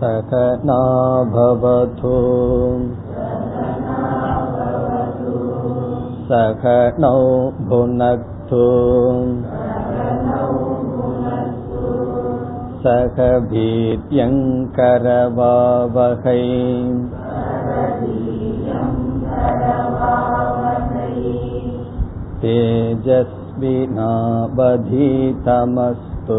सकना भवतु सखो भुनक्तु सख भीत्यङ्करवावहै तेजस्विनावधीतमस्तु।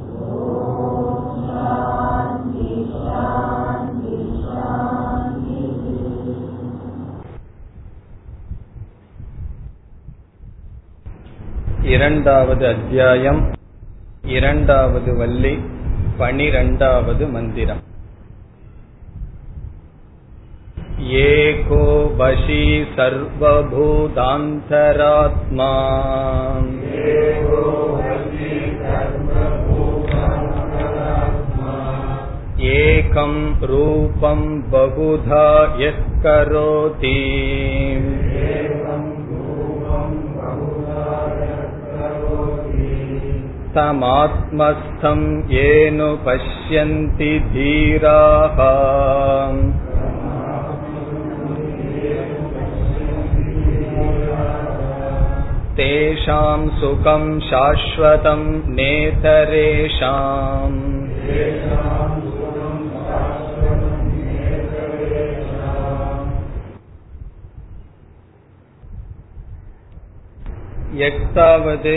இரண்டாவது அத்தியாயம் இரண்டாவது வள்ளி பனிரெண்டாவது மந்திரம் एको वशी सर्वभूतान्तरात्मा एकं रूपं बहुधा यः करोति तमात्मस्थं येन पश्यन्ति धीराः तेषां सुखं शाश्वतं नेतरेषाम् எட்டாவது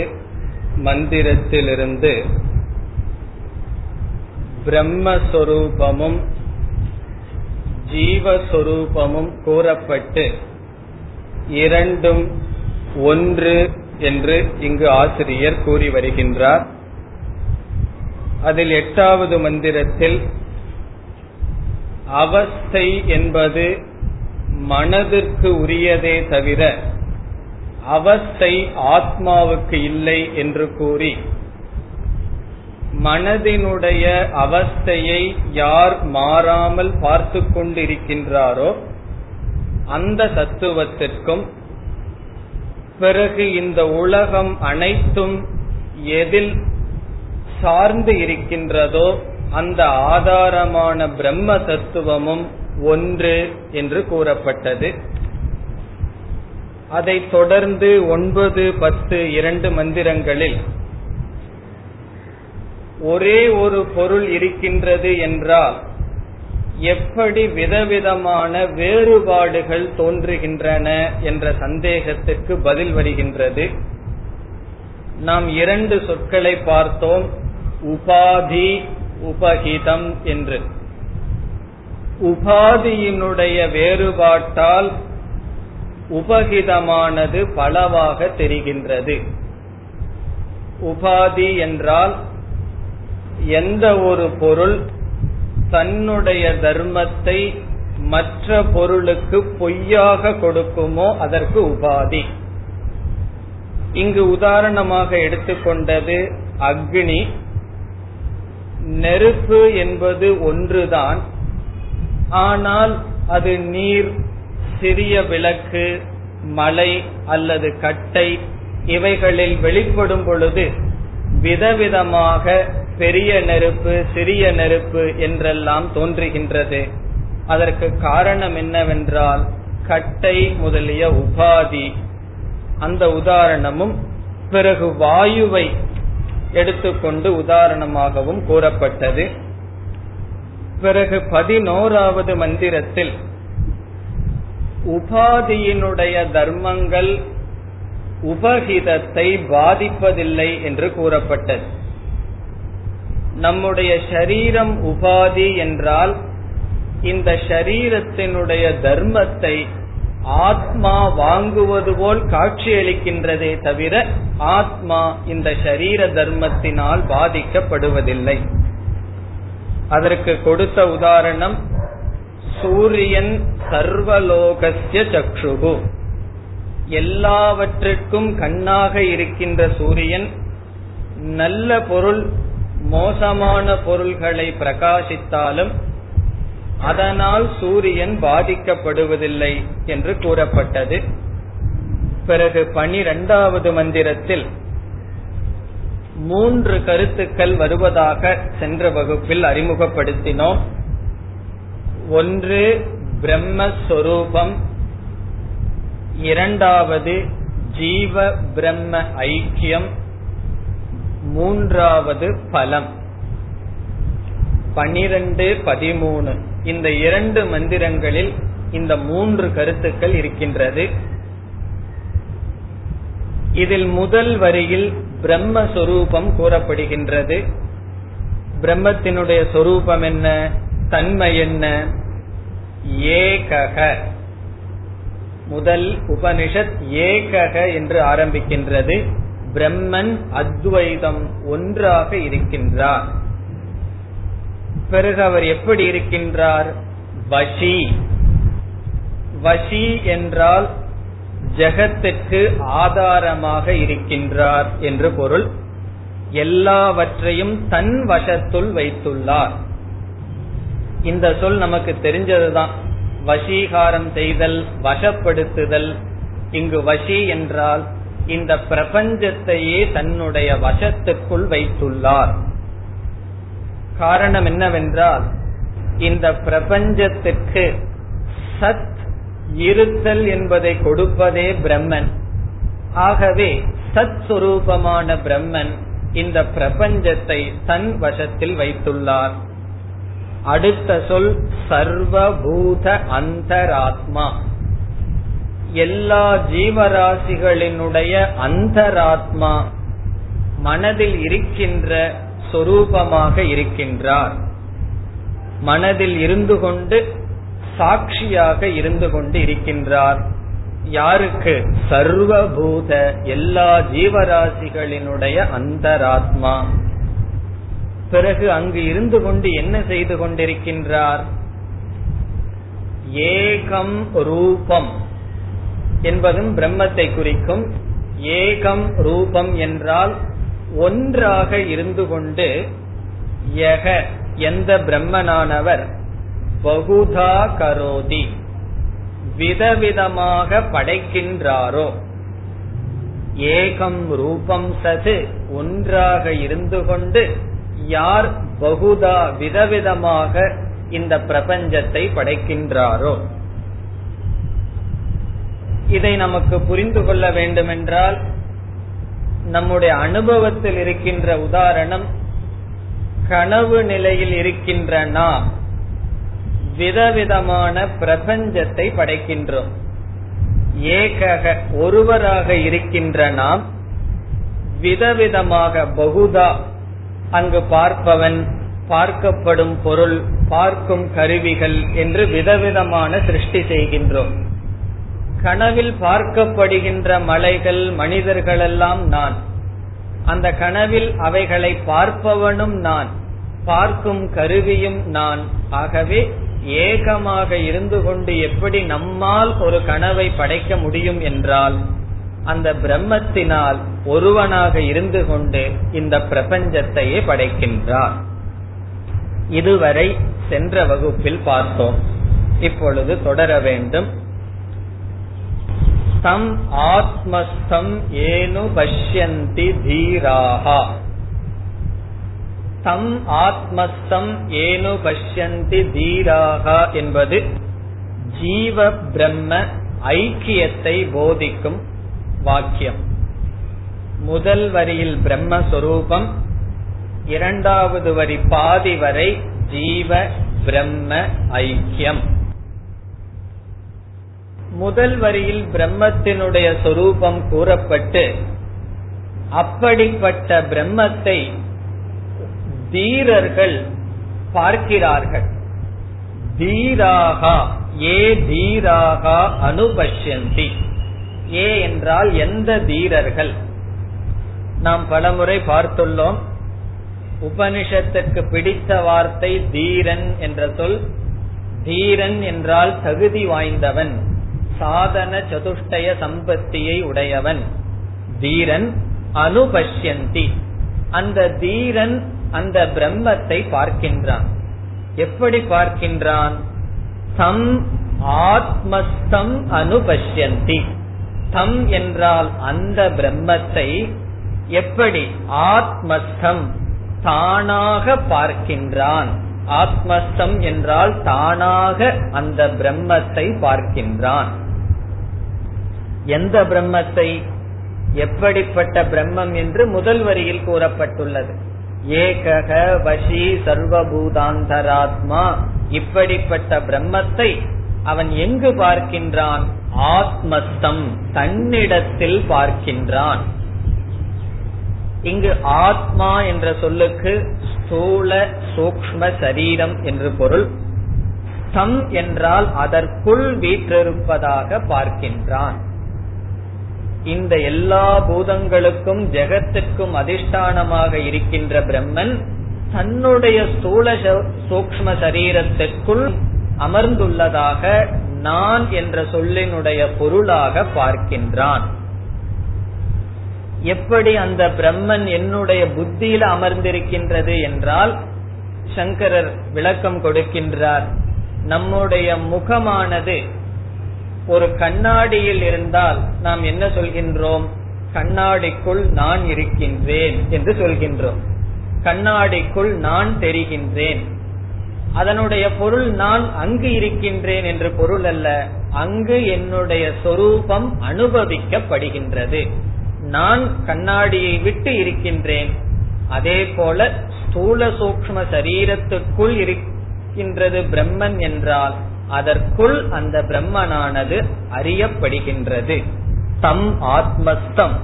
மந்திரத்திலிருந்து பிரம்மஸ்வரூபமும் ஜீவஸ்வரூபமும் கூறப்பட்டு இரண்டும் ஒன்று என்று இங்கு ஆசிரியர் கூறி வருகின்றார். அதில் எட்டாவது மந்திரத்தில் அவஸ்தை என்பது மனதிற்கு உரியதே தவிர அவஸ்தை ஆத்மாவுக்கு இல்லை என்று கூறி மனதினுடைய அவஸ்தையை யார் மாறாமல் பார்த்து கொண்டிருக்கின்றாரோ அந்த தத்துவத்திற்கும் பிறகு இந்த உலகம் அனைத்தும் எதில் சார்ந்து இருக்கின்றதோ அந்த ஆதாரமான பிரம்ம தத்துவமும் ஒன்று என்று கூறப்பட்டது. அதை தொடர்ந்து ஒன்பது பத்து இரண்டு மந்திரங்களில் ஒரே ஒரு பொருள் இருக்கின்றது என்றால் எப்படி விதவிதமான வேறுபாடுகள் தோன்றுகின்றன என்ற சந்தேகத்திற்கு பதில் வருகின்றது. நாம் இரண்டு சொற்களை பார்த்தோம். உபாதி உபகிதம் என்று. உபாதியினுடைய வேறுபாட்டால் உபகிதமானது பலவாக தெரிகின்றது. உபாதி என்றால் எந்த ஒரு பொருள் தன்னுடைய தர்மத்தை மற்ற பொருளுக்கு பொய்யாக கொடுக்குமோ அதற்கு உபாதி. இங்கு உதாரணமாக எடுத்துக்கொண்டது அக்னி. நெருப்பு என்பது ஒன்றுதான். ஆனால் அது நீர் சிறிய விளக்கு மலை அல்லது கட்டை இவைகளில் வெளிப்படும் பொழுது விதவிதமாக பெரிய நெருப்பு சிறிய நெருப்பு என்றெல்லாம் தோன்றுகின்றது. அதற்கு காரணம் என்னவென்றால் கட்டை முதலிய உபாதி. அந்த உதாரணமும் பிறகு வாயுவை எடுத்துக்கொண்டு உதாரணமாகவும் கூறப்பட்டது. பிறகு பதினோராவது மந்திரத்தில் உபாதியினுடைய தர்மங்கள் உபகிதத்தை பாதிப்பதில்லை என்று கூறப்பட்டது. நம்முடைய ஷரீரம் உபாதி என்றால் இந்த ஷரீரத்தினுடைய தர்மத்தை ஆத்மா வாங்குவது போல் காட்சியளிக்கின்றதே தவிர ஆத்மா இந்த ஷரீர தர்மத்தினால் பாதிக்கப்படுவதில்லை. அதற்கு கொடுத்த உதாரணம் சூரியன் சர்வலோகசிய சக்ஷுகு. எல்லாவற்றிற்கும் கண்ணாக இருக்கின்ற சூரியன் நல்ல பொருள் மோசமான பொருள்களை பிரகாசித்தாலும் அதனால் சூரியன் பாதிக்கப்படுவதில்லை என்று கூறப்பட்டது. பிறகு பனிரெண்டாவது மந்திரத்தில் மூன்று கருத்துக்கள் வருவதாக சென்ற வகுப்பில் அறிமுகப்படுத்தினோம். ஒன்று பிரம்மஸ்வரூபம் இரண்டாவது ஜீவ பிரம்ம ஐக்கியம் மூன்றாவது பலம். பனிரெண்டு பதிமூணு. இந்த இரண்டு மந்திரங்களில் இந்த மூன்று கருத்துக்கள் இருக்கின்றது. இதில் முதல் வரியில் பிரம்மஸ்வரூபம் கூறப்படுகின்றது. பிரம்மத்தினுடைய சொரூபம் என்ன? தன்மை என்ன? ஏகக. முதல் உபனிஷத் ஏகக என்று ஆரம்பிக்கின்றது. பிரம்மன் அத்வைதம் ஒன்றாக இருக்கின்றார். பிறகு அவர் எப்படி இருக்கின்றார்? வஷி. வஷி என்றால் ஜெகத்துக்கு ஆதாரமாக இருக்கின்றார் என்று பொருள். எல்லாவற்றையும் தன் வசத்துள் வைத்துள்ளார். இந்த சொல் நமக்கு தெரிஞ்சதுதான். வசீகாரம் செய்தல் வசப்படுத்துதல். இங்கு வசி என்றால் இந்த பிரபஞ்சத்தையே தன்னுடைய வசத்துக்குள் வைத்துள்ளார். காரணம் என்னவென்றால் இந்த பிரபஞ்சத்துக்கு சத் இருத்தல் என்பதை கொடுப்பதே பிரம்மன். ஆகவே சத் சுரூபமான பிரம்மன் இந்த பிரபஞ்சத்தை தன் வசத்தில் வைத்துள்ளார். அடுத்த சொல் சர்வபூத அந்தராத்மா. எல்லா ஜீவராசிகளினுடைய அந்தராத்மா மனதில் இருக்கின்ற சொரூபமாக இருக்கின்றார். மனதில் இருந்து கொண்டு சாட்சியாக இருந்து கொண்டு இருக்கின்றார். யாருக்கு? சர்வபூத எல்லா ஜீவராசிகளினுடைய அந்தராத்மா. பிறகு அங்கு இருந்து கொண்டு என்ன செய்து கொண்டிருக்கின்றார்? ஏகம் ரூபம் என்பதும் பிரம்மத்தை குறிக்கும். ஏகம் ரூபம் என்றால் ஒன்றாக இருந்து கொண்டு யக எந்த பிரம்மனானவர் பகுதா கரோதி விதவிதமாக படைக்கின்றாரோ. ஏகம் ரூபம் சது ஒன்றாக இருந்து கொண்டு யார் பகுதா விதவிதமாக இந்த பிரபஞ்சத்தை படைக்கின்றாரோ? இதை நமக்கு புரிந்து கொள்ள வேண்டுமென்றால் நம்முடைய அனுபவத்தில் இருக்கின்ற உதாரணம் கனவு நிலையில் இருக்கின்ற நாம் விதவிதமான பிரபஞ்சத்தை படைக்கின்றோம். ஏகக ஒருவராக இருக்கின்ற நாம் விதவிதமாக பகுதா அங்கு பார்ப்பவன் பார்க்கப்படும் பொருள் பார்க்கும் கருவிகள் என்று விதவிதமான சிருஷ்டி செய்கின்றோம். கனவில் பார்க்கப்படுகின்ற மலைகள் மனிதர்களெல்லாம் நான். அந்த கனவில் அவைகளை பார்ப்பவனும் நான். பார்க்கும் கருவியும் நான். ஆகவே ஏகமாக இருந்து கொண்டு எப்படி நம்மால் ஒரு கனவை படைக்க முடியும் என்றால் அந்த பிரம்மத்தினால் ஒருவனாக இருந்து கொண்டு இந்த பிரபஞ்சத்தையே படைக்கின்றார். இதுவரை சென்ற வகுப்பில் பார்த்தோம். இப்பொழுது தொடர வேண்டும். தம் ஆத்மஸ்தம் ஏனு பஷ்யந்தி தீராகா தம் ஆத்மஸ்தம் ஏனு பஷ்யந்தி தீராகா என்பது ஜீவ பிரம்ம ஐக்கியத்தை போதிக்கும் வாக்கியம். முதல் வரியில் பிரம்மஸ்வரூபம் இரண்டாவது வரி பாதி வரை ஜீவ பிரம்ம ஐக்கியம். முதல் வரியில் பிரம்மத்தினுடைய சொரூபம் கூறப்பட்டு அப்படிப்பட்ட பிரம்மத்தை தீரர்கள் பார்க்கிறார்கள். தீராகா ஏ தீராகா அனுபஷ்யந்தி. ஏ என்றால் எந்த தீரர்கள்? நாம் பலமுறை பார்த்துள்ளோம். உபனிஷத்துக்கு பிடித்த வார்த்தை தீரன் என்ற சொல். தீரன் என்றால் தகுதி வாய்ந்தவன். சாதன சதுஷ்டய சம்பத்தியை உடையவன். தீரன் அனுபஷ்யந்தி. அந்த தீரன் அந்த பிரம்மத்தை பார்க்கின்றான். எப்படி பார்க்கின்றான்? சம் ஆத்மஸ்தம் அனுபஷ்யந்தி. தம் என்றால் அந்த பிரம்மத்தை எப்படி ஆத்மஸ்தம் தானாக பார்க்கின்றான். ஆத்மஸ்தம் என்றால் தானாக அந்த பிரம்மத்தை பார்க்கின்றான். எந்த பிரம்மத்தை? எப்படிப்பட்ட பிரம்மம் என்று முதல் வரியில் கூறப்பட்டுள்ளது. ஏகக வசி சர்வபூதாந்தராத்மா. இப்படிப்பட்ட பிரம்மத்தை அவன் எங்கு பார்க்கின்றான்? ஆத்மஸ்தம் தன்னிடத்தில் பார்க்கின்றான். இங்கு ஆத்மா என்ற சொல்லுக்கு ஸ்தூல சூக்ம சரீரம் என்று பொருள். தம் என்றால் அதற்குள் வீற்றிருப்பதாக பார்க்கின்றான். இந்த எல்லா பூதங்களுக்கும் ஜெகத்துக்கும் அதிஷ்டானமாக இருக்கின்ற பிரம்மன் தன்னுடைய ஸ்தூல சூக்ம சரீரத்திற்குள் அமர்ந்துள்ளதாக நான் என்ற சொல்லினுடைய பொருளாக பார்க்கின்றான். எப்படி அந்த பிரம்மன் என்னுடைய புத்தியில அமர்ந்திருக்கின்றது என்றால் சங்கரர் விளக்கம் கொடுக்கின்றார். நம்முடைய முகமானது ஒரு கண்ணாடியில் இருந்தால் நாம் என்ன சொல்கின்றோம்? கண்ணாடிக்குள் நான் இருக்கின்றேன் என்று சொல்கின்றோம். கண்ணாடிக்குள் நான் தெரிகின்றேன். அதனுடைய பொருள் நான் அங்கு இருக்கின்றேன் என்று பொருள் அல்ல. அங்கு என்னுடைய சொரூபம் அனுபவிக்கப்படுகின்றது. நான் கண்ணாடியை விட்டு இருக்கின்றேன். அதே போல ஸ்தூல சூக்ம சரீரத்துக்குள் இருக்கின்றது பிரம்மன் என்றால் அதற்குள் அந்த பிரம்மனானது அறியப்படுகின்றது. தம் ஆத்மஸ்தம்.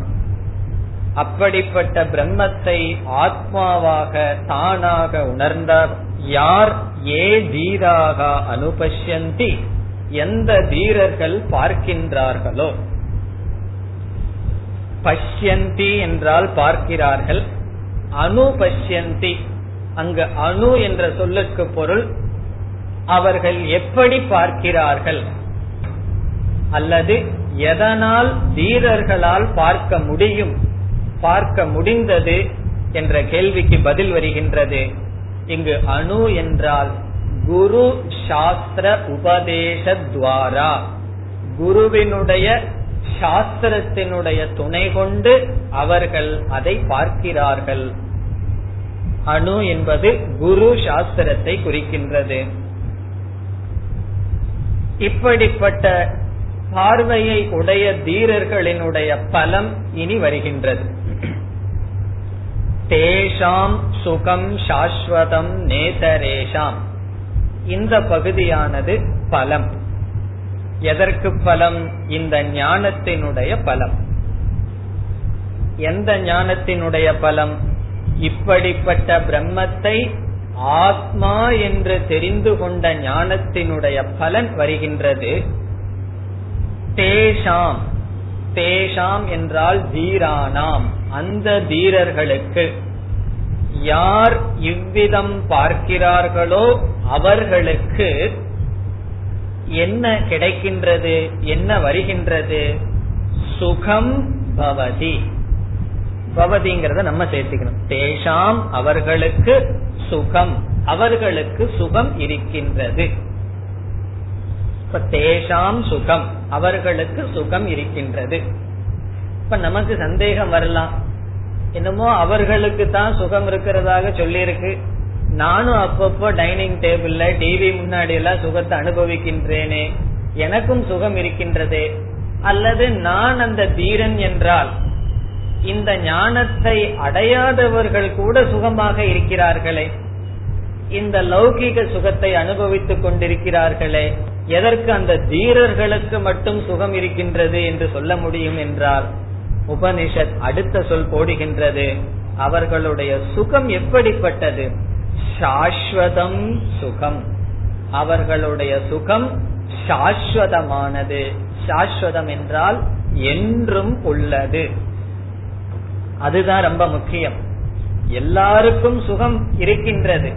அப்படிப்பட்ட பிரம்மத்தை ஆத்மாவாக தானாக உணர்ந்தார். யார்? ஏ தீராக அனுபஷ்யந்தி. எந்த தீரர்கள் பார்க்கின்றார்களோ. பஷ்யந்தி என்றால் பார்க்கிறார்கள். அனுபஷ்யந்தி. அங்கு அணு என்ற சொல்லுக்கு பொருள் அவர்கள் எப்படி பார்க்கிறார்கள்? அல்லது எதனால் தீரர்களால் பார்க்க முடியும்? பார்க்க முடிந்தது என்ற கேள்விக்கு பதில் வருகின்றது. இங்கு அணு என்றால் குரு சாஸ்திர உபதேச துவாரா. குருவினுடைய சாஸ்திரத்தினுடைய துணை கொண்டு அவர்கள் அதை பார்க்கிறார்கள். அணு என்பது குரு சாஸ்திரத்தை குறிக்கின்றது. இப்படிப்பட்ட பார்வையை உடைய தீரர்களினுடைய பலம் இனி வருகின்றது. தேஷாம் சுகம் சாஸ்வதம் நேதரேஷாம். இந்த பகுதியானது பலம். எதற்கு பலம்? இந்த ஞானத்தினுடைய பலம். எந்த ஞானத்தினுடைய பலம்? இப்படிப்பட்ட பிரம்மத்தை ஆத்மா என்று தெரிந்து கொண்ட ஞானத்தினுடைய பலன் வருகின்றது. தேஷாம். தேஷாம் என்றால் தீரானாம் அந்த தீரர்களுக்கு யார் இவ்விதம் பார்க்கிறார்களோ அவர்களுக்கு என்ன கிடைக்கின்றது என்ன வருகின்றது? சுகம் பவதி. பவதிங்கிறத நம்ம சேர்த்துக்கணும். தேஷாம் அவர்களுக்கு சுகம் அவர்களுக்கு சுகம் இருக்கின்றது. தேஷாம் சுகம் அவர்களுக்கு சுகம் இருக்கின்றது. இப்ப நமக்கு சந்தேகம் வரலாம். என்னமோ அவர்களுக்கு தான் சுகம் இருக்கிறதாக சொல்லியிருக்கு. நானும் அப்பப்போ டைனிங் டேபிள்ல டிவி முன்னாடி எல்லாம் சுகத்தை அனுபவிக்கின்றேனே. எனக்கும் சுகம் இருக்கின்றதே. அல்லது நான் அந்த தீரன் என்றால் இந்த ஞானத்தை அடையாதவர்கள் கூட சுகமாக இருக்கிறார்களே. இந்த லௌகீக சுகத்தை அனுபவித்துக் கொண்டிருக்கிறார்களே. எதற்கு அந்த தீரர்களுக்கு மட்டும் சுகம் இருக்கின்றது என்று சொல்ல முடியும் என்றால் உபனிஷத் அடுத்த சொல் போடுகின்றது. அவர்களுடைய சுகம் எப்படிப்பட்டது? சாஸ்வதம் சுகம். அவர்களுடைய சுகம் சாஸ்வதமானது. சாஸ்வதம் என்றால் என்றும் உள்ளது. அதுதான் ரொம்ப முக்கியம். எல்லாருக்கும் சுகம் இருக்கின்றது.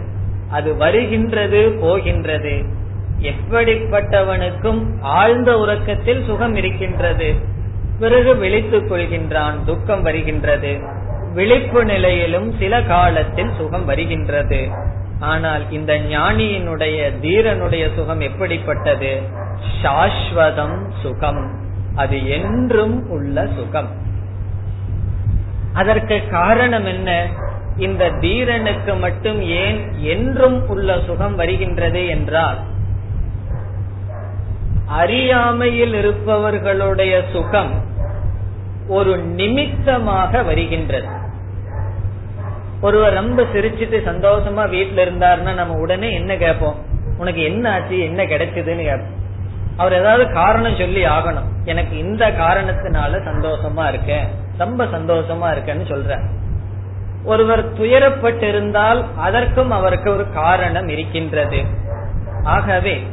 அது வருகின்றது போகின்றது. எப்படிப்பட்டவனுக்கும் ஆழ்ந்த உறக்கத்தில் சுகம் இருக்கின்றது. பிறகு விழித்துக் கொள்கின்றான் துக்கம் வருகின்றது. விழிப்பு நிலையிலும் சில காலத்தில் சுகம் வருகின்றது. ஆனால் இந்த ஞானியினுடைய தீரனுடைய சுகம் எப்படிப்பட்டது? சாஸ்வதம் சுகம். அது என்றும் உள்ள சுகம். அதற்கு காரணம் என்ன? இந்த தீரனுக்கு மட்டும் ஏன் என்றும் உள்ள சுகம் வருகின்றது என்றால் அறியாமையில் இருப்பவர்களுடைய சுகம் ஒரு நிமித்தமாக வருகின்றது. ஒருவர் ரொம்ப சிரிச்சிட்டு சந்தோஷமா வீட்டுல இருந்தாருன்னா நம்ம உடனே என்ன கேட்போம்? உனக்கு என்ன ஆச்சு? என்ன கிடைச்சதுன்னு கேட்போம். அவர் ஏதாவது காரணம் சொல்லி ஆகணும். எனக்கு இந்த காரணத்தினால சந்தோஷமா இருக்கேன். ரொம்ப சந்தோஷமா இருக்கேன்னு சொல்ற ஒருவர் துயரப்பட்டிருந்தால் அதற்கும் அவருக்கு ஒரு காரணம் இருக்கின்றது. ஆகவே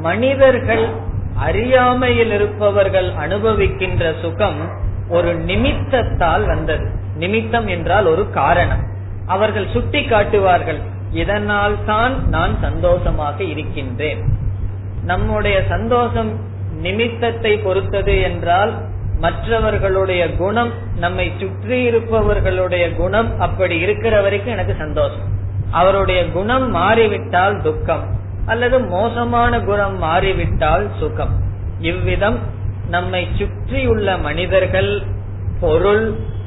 மனிதர்கள் அறியாமையில் இருப்பவர்கள் அனுபவிக்கின்ற சுகம் ஒரு நிமித்தத்தால் வந்தது. நிமித்தம் என்றால் ஒரு காரணம். அவர்கள் சுட்டி காட்டுவார்கள். இதனால் தான் நான் சந்தோஷமாக இருக்கின்றேன். நம்முடைய சந்தோஷம் நிமித்தத்தை பொறுத்தது என்றால் மற்றவர்களுடைய குணம் நம்மை சுற்றி இருப்பவர்களுடைய குணம் அப்படி இருக்கிற வரைக்கும் எனக்கு சந்தோஷம். அவருடைய குணம் மாறிவிட்டால் துக்கம். அல்லது மோசமான குணம் மாறிவிட்டால் சுகம். இவ்விதம் நம்மை சுற்றியுள்ள மனிதர்கள் பொருள்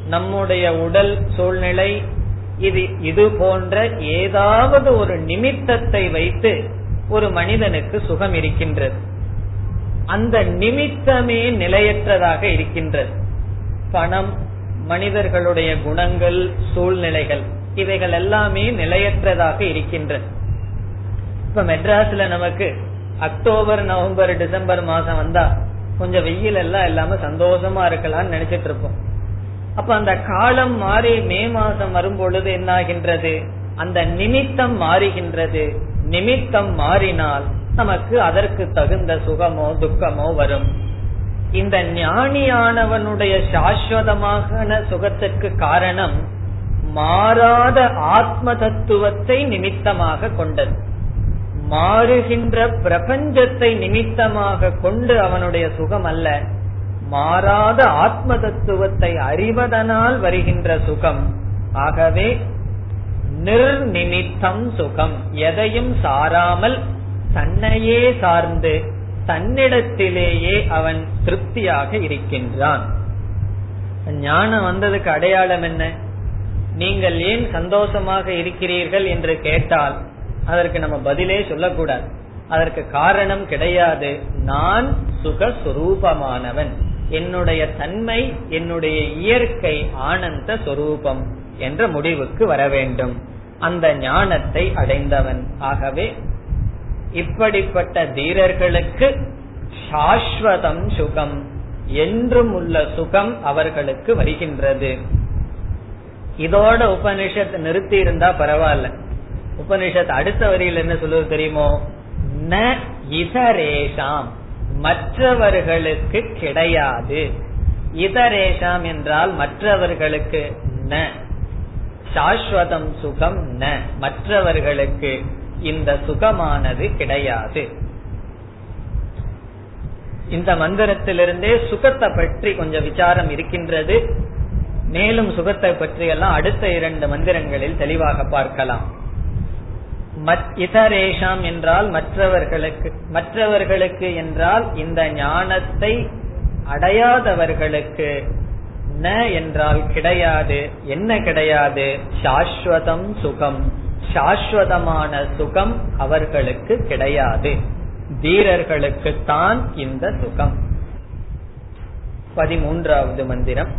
நம்முடைய உடல் சூழ்நிலை இது இது போன்ற ஏதாவது ஒரு நிமித்தத்தை வைத்து ஒரு மனிதனுக்கு சுகம் இருக்கின்றது. அந்த நிமித்தமே நிலையற்றதாக இருக்கின்றது. பணம் மனிதர்களுடைய குணங்கள் சூழ்நிலைகள் இவைகள் எல்லாமே நிலையற்றதாக இருக்கின்றது. இப்ப மெட்ராஸ்ல நமக்கு அக்டோபர் நவம்பர் டிசம்பர் மாசம் வந்தா கொஞ்சம் வெயில் எல்லாம் இல்லாம சந்தோஷமா இருக்கலாம்னு நினைச்சிட்டு இருப்போம். அப்ப அந்த காலம் மாறி மே மாசம் வரும் பொழுது என்னாகின்றது? அந்த நிமித்தம் மாறுகின்றது. நிமித்தம் மாறினால் நமக்கு அதற்கு தகுந்த சுகமோ துக்கமோ வரும். இந்த ஞானியானவனுடைய சாஸ்வதமான சுகத்திற்கு காரணம் மாறாத ஆத்ம தத்துவத்தை நிமித்தமாக கொண்டது. மாறுகின்ற பிரபஞ்சத்தை நிமித்தமாக கொண்டு அவனுடைய சுகம் அல்ல. மாறாத ஆத்ம தத்துவத்தை அறிவதனால் வருகின்ற சுகம். ஆகவே நிர்நிமித்தம் சுகம். எதையும் சாராமல் தன்னையே சார்ந்து தன்னிடத்திலேயே அவன் திருப்தியாக இருக்கின்றான். ஞானம் வந்ததுக்கு அடையாளம் என்ன? நீங்கள் ஏன் சந்தோஷமாக இருக்கிறீர்கள் என்று கேட்டால் அதற்கு நம்ம பதிலே சொல்லக்கூடாது. அதற்கு காரணம் கிடையாது. நான் சுகஸ்வரூபமானவன். என்னுடைய தன்மை என்னுடைய இயற்கை ஆனந்த சொரூபம் என்ற முடிவுக்கு வர வேண்டும். அந்த ஞானத்தை அடைந்தவன். ஆகவே இப்படிப்பட்ட தீரர்களுக்கு சாஸ்வதம் சுகம். என்றும் உள்ள சுகம் அவர்களுக்கு வருகின்றது. இதோட உபனிஷத் நிறுத்தி இருந்தா பரவாயில்ல. உபனிஷத் அடுத்த வரியில் என்ன சொல்லுவது தெரியுமோ? ந இதரேஷாம். மற்றவர்களுக்கு கிடையாது. இதரேஷாம் என்றால் மற்றவர்களுக்கு ந. சாஸ்வதம் சுகம் ந. மற்றவர்களுக்கு இந்த சுகமானது கிடையாது. இந்த மந்திரத்திலிருந்தே சுகத்தை பற்றி கொஞ்சம் விசாரம் இருக்கின்றது. மேலும் சுகத்தை பற்றி எல்லாம் அடுத்த இரண்டு மந்திரங்களில் தெளிவாக பார்க்கலாம். இதரேஷாம் என்றால் மற்றவர்களுக்கு மற்றவர்களுக்கு என்றால் இந்த ஞானத்தை அடையாதவர்களுக்கு ந என்றால் கிடையாது என்ன கிடையாது? சாஸ்வதம் சுகம். சாஸ்வதமான சுகம் அவர்களுக்கு கிடையாது. வீரர்களுக்கு தான் இந்த சுகம். பதிமூன்றாவது மந்திரம்.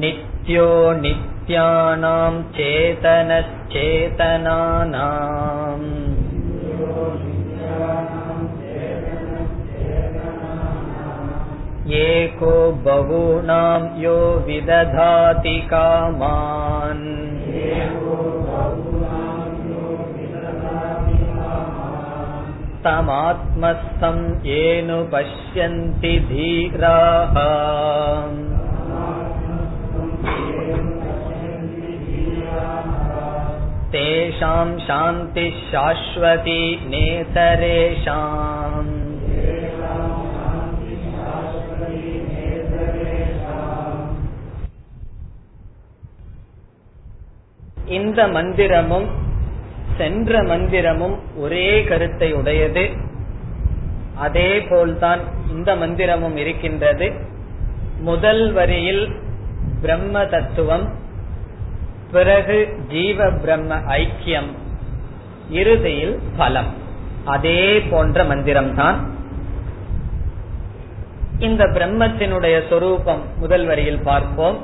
நித்யோ நித்ய नित्यानां चेतनश्चेतनानाम् एको बहूनां यो विदधाति कामान् तमात्मस्थं येनु पश्यन्ति धीराः तेषां சாந்தி शाश्वती நேதரேஷாம் இந்த மந்திரமும் சென்ற மந்திரமும் ஒரே கருத்தை உடையது. அதே போல்தான் இந்த மந்திரமும் இருக்கின்றது. முதல் வரியில் பிரம்ம தத்துவம் பிறகு ஜீவ பிரம்ம ஐக்கியம் இறுதியில் பலம். அதே போன்ற மந்திரம்தான். இந்த பிரம்மத்தினுடைய சொரூபம் முதல் வரியில் பார்ப்போம்.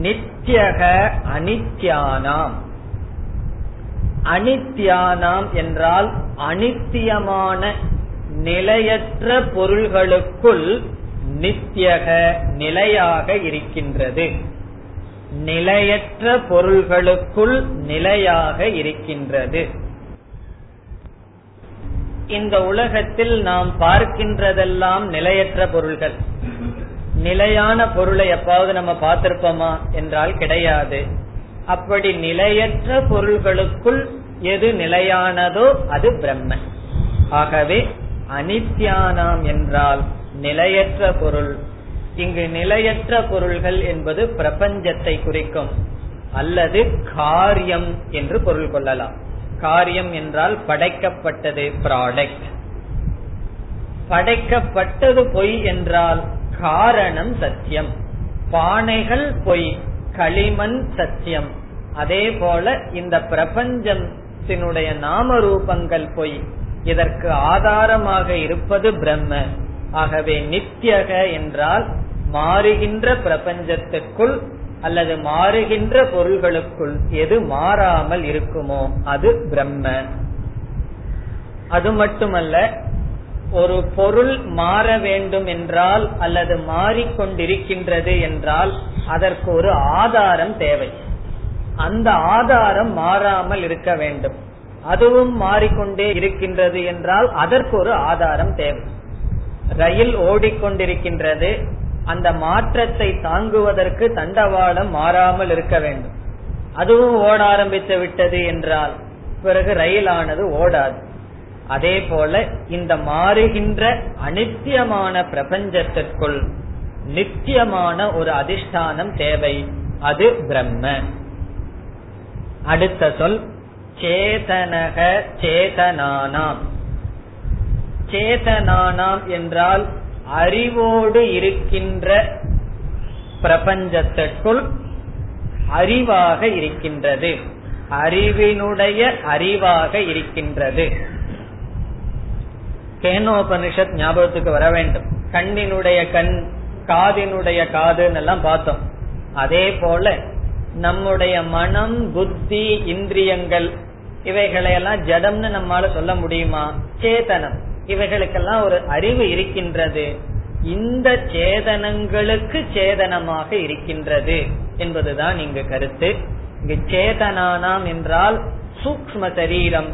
நித்தியக அனித்யானாம். அனித்யானாம் என்றால் அனித்தியமான நிலையற்ற பொருள்களுக்குள் நித்தியக நிலையாக இருக்கின்றது. நிலையற்ற பொருள்களுக்குள் நிலையாக இருக்கின்றது. இந்த உலகத்தில் நாம் பார்க்கின்றதெல்லாம் நிலையற்ற பொருள்கள். நிலையான பொருளை எப்பாவது நம்ம பார்த்திருப்போமா என்றால் கிடையாது. அப்படி நிலையற்ற பொருள்களுக்குள் எது நிலையானதோ அது பிரம்ம. ஆகவே அனித்யானாம் என்றால் நிலையற்ற பொருள் இங்கு நிலையற்ற பொருள்கள் என்பது பிரபஞ்சத்தை குறிக்கும். அல்லது காரியம் என்று பொருள் கொள்ளலாம். காரியம் என்றால் படைக்கப்பட்டது ப்ராடக்ட் படைக்கப்பட்டது பொய் என்றால் காரணம் சத்தியம். பானைகள் பொய் களிமண் சத்தியம். அதே போல இந்த பிரபஞ்சத்தினுடைய நாம ரூபங்கள் பொய். இதற்கு ஆதாரமாக இருப்பது பிரம்ம. ஆகவே நித்தியக என்றால் மாறுகின்ற பிரபஞ்சத்திற்குள் அல்லது மாறுகின்ற பொருள்களுக்குள் எது மாறாமல் இருக்குமோ அது பிரம்ம. அது மட்டுமல்ல ஒரு பொருள் மாற வேண்டும் என்றால் அல்லது மாறிக்கொண்டிருக்கின்றது என்றால் அதற்கு ஒரு ஆதாரம் தேவை. அந்த ஆதாரம் மாறாமல் இருக்க வேண்டும். அதுவும் மாறிக்கொண்டே இருக்கின்றது என்றால் அதற்கு ஒரு ஆதாரம் தேவை. ரயில் ஓடிக்கொண்டிருக்கின்றது அந்த மாற்றத்தை தாங்குவதற்கு தண்டவாளம் மாறாமல் இருக்க வேண்டும். அதுவும் ஓட ஆரம்பித்து விட்டது என்றால் பிறகு ரயிலானது ஓடாது. அதே போல இந்த மாறுகின்ற அனித்தியமான பிரபஞ்சத்திற்குள் நித்தியமான ஒரு அதிஷ்டானம் தேவை. அது பிரம்ம. அடுத்த சொல் சேதனக சேதனானாம். சேதனானாம் என்றால் அறிவோடு இருக்கின்ற பிரபஞ்சத்திற்குள் அறிவாக இருக்கின்றது. அறிவினுடைய அறிவாக இருக்கின்றது. கேனோபனிஷத் ஞாபகத்துக்கு வர வேண்டும். கண்ணினுடைய கண் காதினுடைய காதுன்னு எல்லாம் பார்த்தோம். அதே போல நம்முடைய மனம் புத்தி இந்திரியங்கள் இவைகளையெல்லாம் ஜடம்னு நம்மால சொல்ல முடியுமா? சேதனம். இவைகளுக்கெல்லாம் ஒரு அறிவு இருக்கின்றது. இந்த சேதனங்களுக்கு சேதனமாக இருக்கின்றது என்பதுதான் இங்கு கருத்து. இங்கு சேதனானாம் என்றால் சூக்ம சரீரம்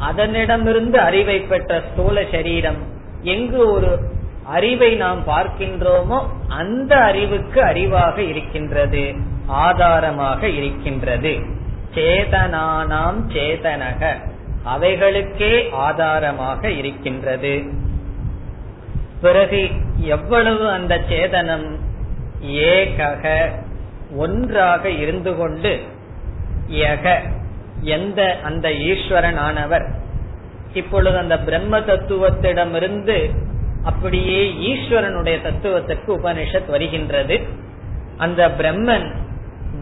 அதனிடமிருந்து அறிவை பெற்ற ஸ்தூல சரீரம் எங்கு ஒரு அறிவை நாம் பார்க்கின்றோமோ அந்த அறிவுக்கு அறிவாக இருக்கின்றது ஆதாரமாக இருக்கின்றது. சேதனானாம் சேதனக. அவைகளுக்கே ஆதாரமாக இருக்கின்றது. பிறகு எவ்வளவு அந்த சேதனம் ஏகக ஒன்றாக இருந்து கொண்டு யக எந்த அந்த ஈஸ்வரன் ஆனவர் இப்பொழுது அந்த பிரம்ம தத்துவத்திடமிருந்து அப்படியே ஈஸ்வரனுடைய தத்துவத்திற்கு உபனிஷத் வருகின்றது. அந்த பிரம்மன்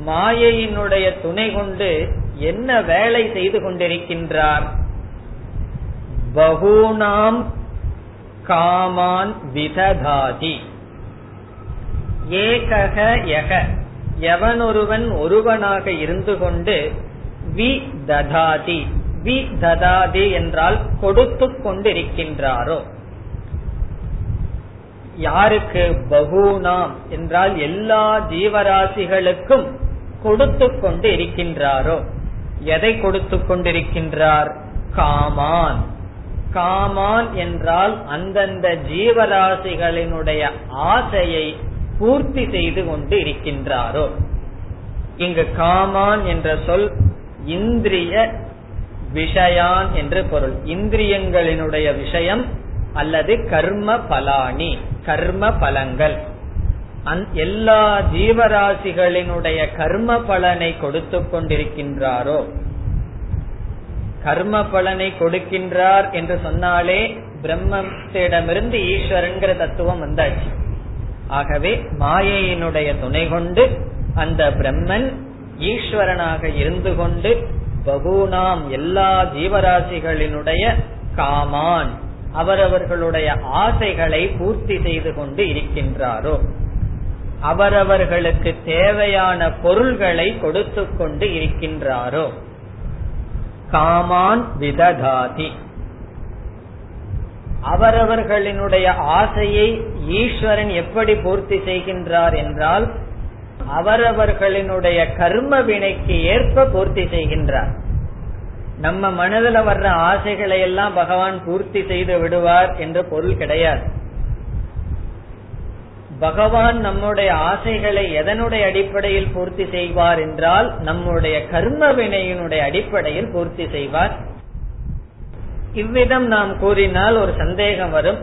மாயையினுடைய துணை கொண்டு என்ன வேலை செய்து கொண்டிருக்கின்றார்? பகூனாம் காமான் விததாதி. ஏகக யக. எவனொருவன் ஒருவனாக இருந்து கொண்டு வி ததாதி வி ததாதி என்றால் கொடுத்து கொண்டிருக்கின்றாரோ? யாருக்கு? பகூனாம் என்றால் எல்லா ஜீவராசிகளுக்கும் கொடுத்து கொண்டு இருக்கின்றாரோ எதை கொடுத்து கொண்டிருக்கின்றார்? காமான். காமான் என்றால் அந்தந்த ஜீவராசிகளினுடைய ஆசையை பூர்த்தி செய்து கொண்டு இருக்கின்றாரோ. இங்கு காமான் என்ற சொல் இந்திரிய விஷயான் என்று பொருள். இந்திரியங்களினுடைய விஷயம் அல்லது கர்ம பலானி கர்ம பலங்கள். எல்லா ஜீவராசிகளினுடைய கர்ம பலனை கொடுத்து கொண்டிருக்கின்றாரோ? கர்ம பலனை கொடுக்கின்றார் என்று சொன்னாலே பிரம்மத்திடமிருந்து ஈஸ்வரன்கிற தத்துவம் வந்தாச்சு. ஆகவே மாயையினுடைய துணை கொண்டு அந்த பிரம்மன் ஈஸ்வரனாக இருந்து கொண்டு பகுனாம் எல்லா ஜீவராசிகளினுடைய காமான் அவரவர்களுடைய ஆசைகளை பூர்த்தி செய்து கொண்டு இருக்கின்றாரோ? அவரவர்களுக்கு தேவையான பொருள்களை கொடுத்து கொண்டு இருக்கின்றாரோ? காமான் விததாதி. அவரவர்களினுடைய ஆசையை ஈஸ்வரன் எப்படி பூர்த்தி செய்கின்றார் என்றால் அவரவர்களினுடைய கர்ம வினைக்கு ஏற்ப பூர்த்தி செய்கின்றார். நம்ம மனதில் வர்ற ஆசைகளை எல்லாம் பகவான் பூர்த்தி செய்து விடுவார் என்று பொருள் கிடையாது. பகவான் நம்முடைய ஆசைகளை எதனுடைய அடிப்படையில் பூர்த்தி செய்வார் என்றால் நம்முடைய கர்ம வினையினுடைய அடிப்படையில் பூர்த்தி செய்வார். இவ்விதம் நாம் கூறினால் ஒரு சந்தேகம் வரும்.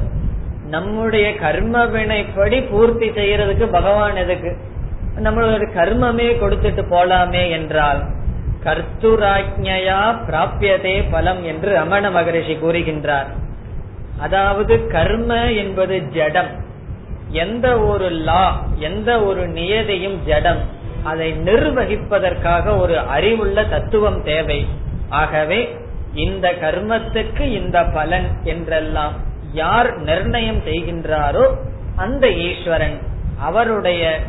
நம்முடைய கர்ம வினைப்படி பூர்த்தி செய்யறதுக்கு பகவான் எதுக்கு? நம்மளோட கர்மமே கொடுத்துட்டு போலாமே என்றால் கர்த்துராஜ்யா பிராபியதே பலம் என்று ரமண மகரிஷி கூறுகின்றார். அதாவது கர்ம என்பது ஜடம். எந்த ஒரு லா எந்த ஒரு நியதியும் ஜடம். அதை நிர்வகிப்பதற்காக ஒரு அறிவுள்ள தத்துவம் தேவை. ஆகவே இந்த கர்மத்துக்கு இந்த பலன் என்றெல்லாம் யார் நிர்ணயம் செய்கின்றாரோ அந்த ஈஸ்வரன் அவருடைய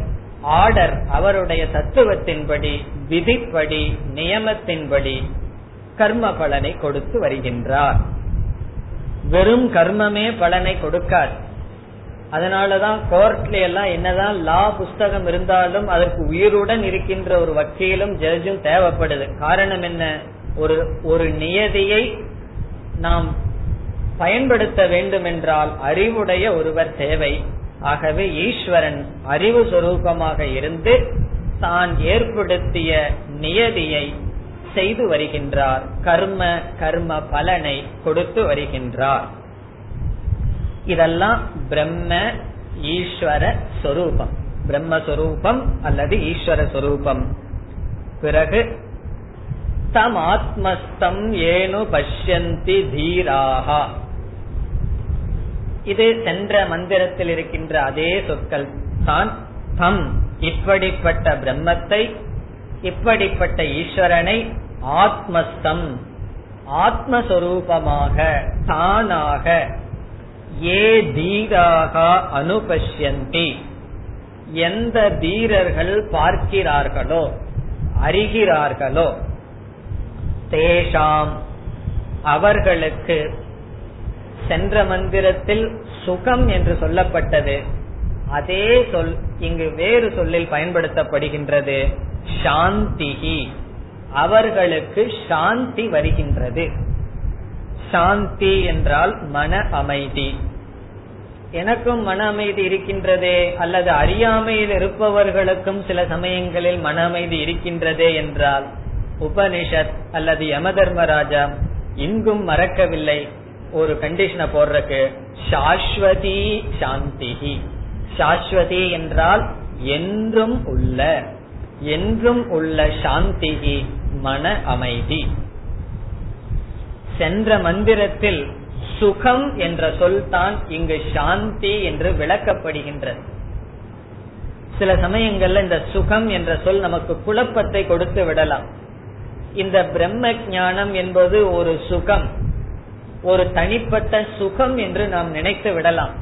ஆர்டர் அவருடைய தத்துவத்தின்படி விதிப்படி நியமத்தின்படி கர்ம பலனை கொடுத்து வருகின்றார். வெறும் கர்மமே பலனை கொடுக்காது. அதனாலதான் கோர்ட்ல எல்லாம் என்னதான் லா புஸ்தகம் இருந்தாலும் அதற்கு உயிருடன் இருக்கின்ற ஒரு வக்கீலும் ஜட்ஜும் தேவைப்படுது. காரணம் என்ன? ஒரு ஒரு நியதியை நாம் பயன்படுத்த வேண்டும் என்றால் அறிவுடைய ஒருவர் தேவை. ஆகவே ஈஸ்வரன் அறிவு சுரூபமாக இருந்து தான் ஏற்படுத்திய நியதியை செய்து வருகின்றார். கர்ம கர்ம பலனை கொடுத்து வருகின்றார். இதெல்லாம் பிரம்ம ஈஸ்வர சொரூபம். பிரம்மஸ்வரூபம் அல்லது ஈஸ்வர சொரூபம். பிறகு தம் ஆத்மஸ்தம் ஏனு பஷ்யந்தி தீராகா. இது சென்ற மந்திரத்தில் இருக்கின்ற அதே சொற்கள் தான் தம் இப்படிப்பட்ட பிரம்மத்தை இப்படிப்பட்ட ஈஸ்வரனை ஆத்மஸ்தம் ஆத்மஸ்வரூபமாக தானாக ஏ தீராக அனுபஷ்யந்தி. எந்த தீரர்கள் பார்க்கிறார்களோ அறிகிறார்களோ தேஷாம் அவர்களுக்கு சென்ற மந்திரத்தில் சுகம் என்று சொல்லப்பட்டது. அதே சொல் இங்கு வேறு சொல்லில் பயன்படுத்தப்படுகின்றது. சாந்திகி அவர்களுக்கு சாந்தி வருகின்றது. சாந்தி என்றால் மன அமைதி. எனக்கும் மன அமைதி இருக்கின்றதே அல்லது அறியாமையில் இருப்பவர்களுக்கும் சில சமயங்களில் மன அமைதி இருக்கின்றதே என்றால் உபனிஷத் அல்லது யம தர்மராஜா இங்கும் மறக்கவில்லை. ஒரு கண்டிஷனை போடுறக்கு சாஸ்வதி சாந்தி சாஸ்வதி என்றால் என்றும் உள்ள என்றும் உள்ள சாந்தி மன அமைதி. சென்ற மந்திரத்தில் சுகம் என்ற சொல் தான் இங்கு சாந்தி என்று விளக்கப்படுகின்றது. சில சமயங்கள்ல இந்த சுகம் என்ற சொல் நமக்கு குழப்பத்தை கொடுத்து விடலாம். இந்த பிரம்ம ஞானம் என்பது ஒரு சுகம் ஒரு தனிப்பட்ட சுகம் என்று நாம் நினைத்து விடலாம்.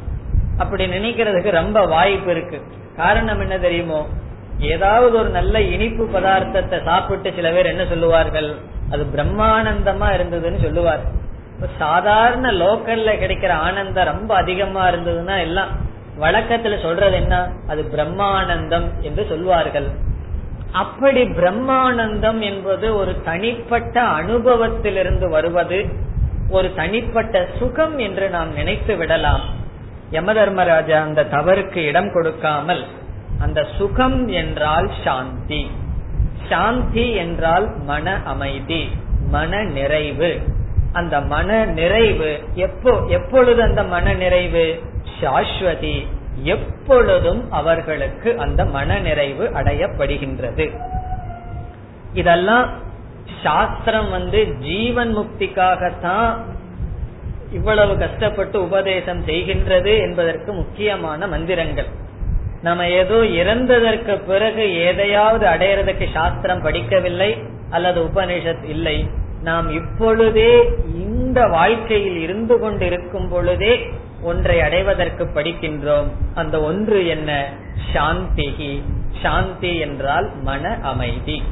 அப்படி நினைக்கிறதுக்கு ரொம்ப வாய்ப்பு இருக்கு. காரணம் என்ன தெரியுமோ? ஏதாவது ஒரு நல்ல இனிப்பு பதார்த்தத்தை சாப்பிட்டு சில பேர் என்ன சொல்லுவார்கள்? அது பிரம்மானந்தமா இருந்ததுன்னு சொல்லுவார். சாதாரண லோக்கல்ல கிடைக்கிற ஆனந்தம் ரொம்ப அதிகமா இருந்ததுன்னா எல்லாம் வழக்கத்துல சொல்றது என்ன? அது பிரம்மானந்தம் என்று சொல்வார்கள். அப்படி பிரம்மானந்தம் என்பது ஒரு தனிப்பட்ட அனுபவத்திலிருந்து வருவது ஒரு தனிப்பட்ட சுகம் என்று நாம் நினைத்து விடலாம். யமதர்மராஜா அந்த தவறுக்கு இடம் கொடுக்காமல் அந்த சுகம் என்றால் சாந்தி. சாந்தி என்றால் மன அமைதி மன நிறைவு. அந்த மன நிறைவு எப்போ எப்பொழுது அந்த மன நிறைவு? சாஸ்வதி எப்பொழுதும் அவர்களுக்கு அந்த மன நிறைவு அடையப்படுகின்றது. இதெல்லாம் சாஸ்திரம் வந்து ஜீவன் முக்திக்காகத்தான் இவ்வளவு கஷ்டப்பட்டு உபதேசம் செய்கின்றது என்பதற்கு முக்கியமான மந்திரங்கள். நம்ம ஏதோ இறந்ததற்கு பிறகு எதையாவது அடையறதுக்கு சாஸ்திரம் படிக்கவில்லை அல்லது உபனிஷத் இல்லை. நாம் இப்பொழுதே இந்த வாழ்க்கையில் இருந்து கொண்டிருக்கும் பொழுதே ஒன்றை அடைவதற்கு படிக்கின்றோம். அந்த ஒன்று என்ன? சாந்திகி சாந்தி என்றால் மன அமைதி.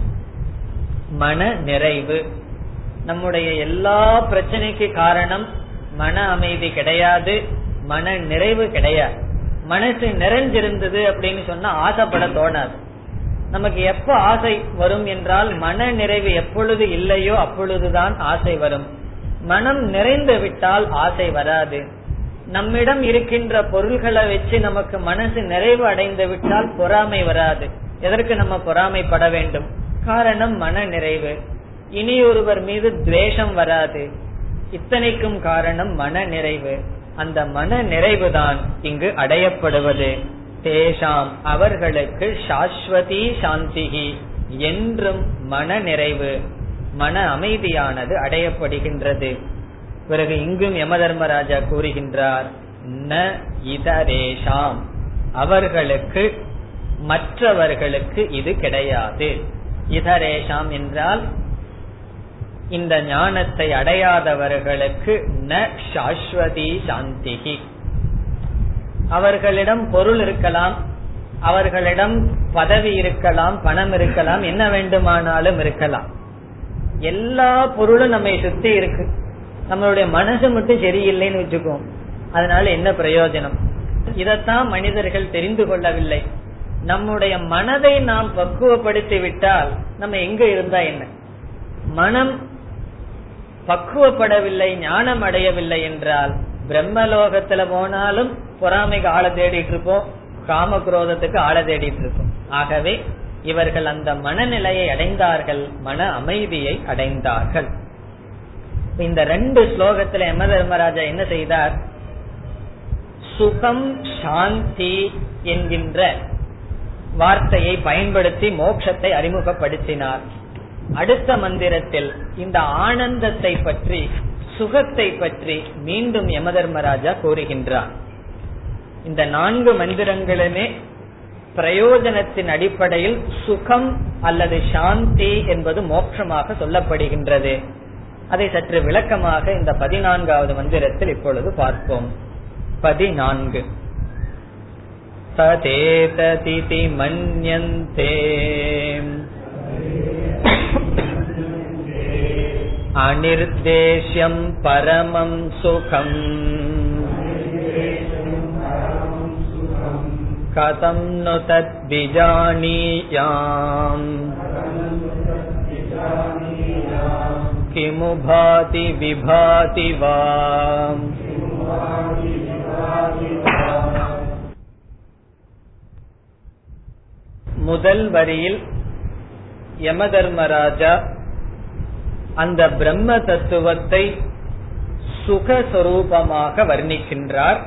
மன நிறைவு. நம்முடைய எல்லா பிரச்சனைக்கு காரணம் மன அமைதி கிடையாது மன நிறைவு கிடையாது. மனசு நிறைஞ்சிருந்தது அப்படின்னு சொன்னா ஆசைப்பட தோணாது. நமக்கு எப்ப ஆசை வரும் என்றால் மன நிறைவு எப்பொழுது இல்லையோ அப்பொழுதுதான் ஆசை வரும். மனம் நிறைந்து விட்டால் ஆசை வராது. நம்மிடம் இருக்கின்ற பொருள்களை வச்சு நமக்கு மனசு நிறைவு அடைந்து விட்டால் பொறாமை வராது. எதற்கு நம்ம பொறாமைப்பட வேண்டும்? காரணம் மன நிறைவு. இனி ஒருவர் மீது துவேஷம் வராது. இத்தனைக்கும் காரணம் மன நிறைவு. அந்த மன நிறைவுதான் இங்கு அடையப்படுவது. தேஷாம் அவர்களுக்கு சாஸ்வதி சாந்திகி என்றும் மன நிறைவு மன அமைதியானது அடையப்படுகின்றது. பிறகு இங்கும் யம தர்மராஜா கூறுகின்றார் ந இதரேஷாம் அவர்களுக்கு மற்றவர்களுக்கு இது கிடையாது. இதரேஷாம் என்றால் இந்த ஞானத்தை அடையாதவர்களுக்கு ந சாஸ்வதி சாந்திகி அவர்களிடம் பொருள் இருக்கலாம் அவர்களிடம் பதவி இருக்கலாம் பணம் இருக்கலாம் என்ன வேண்டுமானாலும் இருக்கலாம். எல்லா பொருளும் நம்மை சுத்தி இருக்கு. நம்மளுடைய மனசு மட்டும் சரியில்லைன்னு வச்சுக்கோம் அதனால என்ன பிரயோஜனம்? இதத்தான் மனிதர்கள் தெரிந்து கொள்ளவில்லை. நம்முடைய மனதை நாம் பக்குவப்படுத்தி விட்டால் நம்ம எங்க இருந்தா என்ன? மனம் பக்குவப்படவில்லை ஞானம் அடையவில்லை என்றால் பிரம்மலோகத்துல போனாலும் பொறாமைக்கு ஆளை தேடிட்டு இருப்போம் காம குரோதத்துக்கு ஆளை தேடிட்டு இருப்போம். ஆகவே இவர்கள் அந்த மனநிலையை அடைந்தார்கள் மன அமைதியை அடைந்தார்கள். இந்த ரெண்டு ஸ்லோகத்துல எம. தர்மராஜா என்ன செய்தார்? சுகம் சாந்தி என்கின்ற வார்த்தையை பயன்படுத்தி மோட்சத்தை அறிமுகப்படுத்தினார். அடுத்த மந்திரத்தில் இந்த ஆனந்தத்தை பற்றி சுகத்தை பற்றி மீண்டும் யம தர்மராஜா கூறுகின்றார். இந்த நான்கு மந்திரங்களுமே பிரயோஜனத்தின் அடிப்படையில் சுகம் அல்லது சாந்தி என்பது மோட்சமாக சொல்லப்படுகின்றது. அதை சற்று விளக்கமாக இந்த பதினான்காவது மந்திரத்தில் இப்பொழுது பார்ப்போம். பதினான்கு. ததேததிதி மன்யந்தே. அனிர்தேஷ்யம் பரமம் சுகம் கதம் நு தத் விஜானீயாம் किमु भाति विभाति वा முதல் வரியில் யம தர்மராஜா அந்த பிரம்ம தத்துவத்தை சுகஸ்வரூபமாக வர்ணிக்கின்றார்.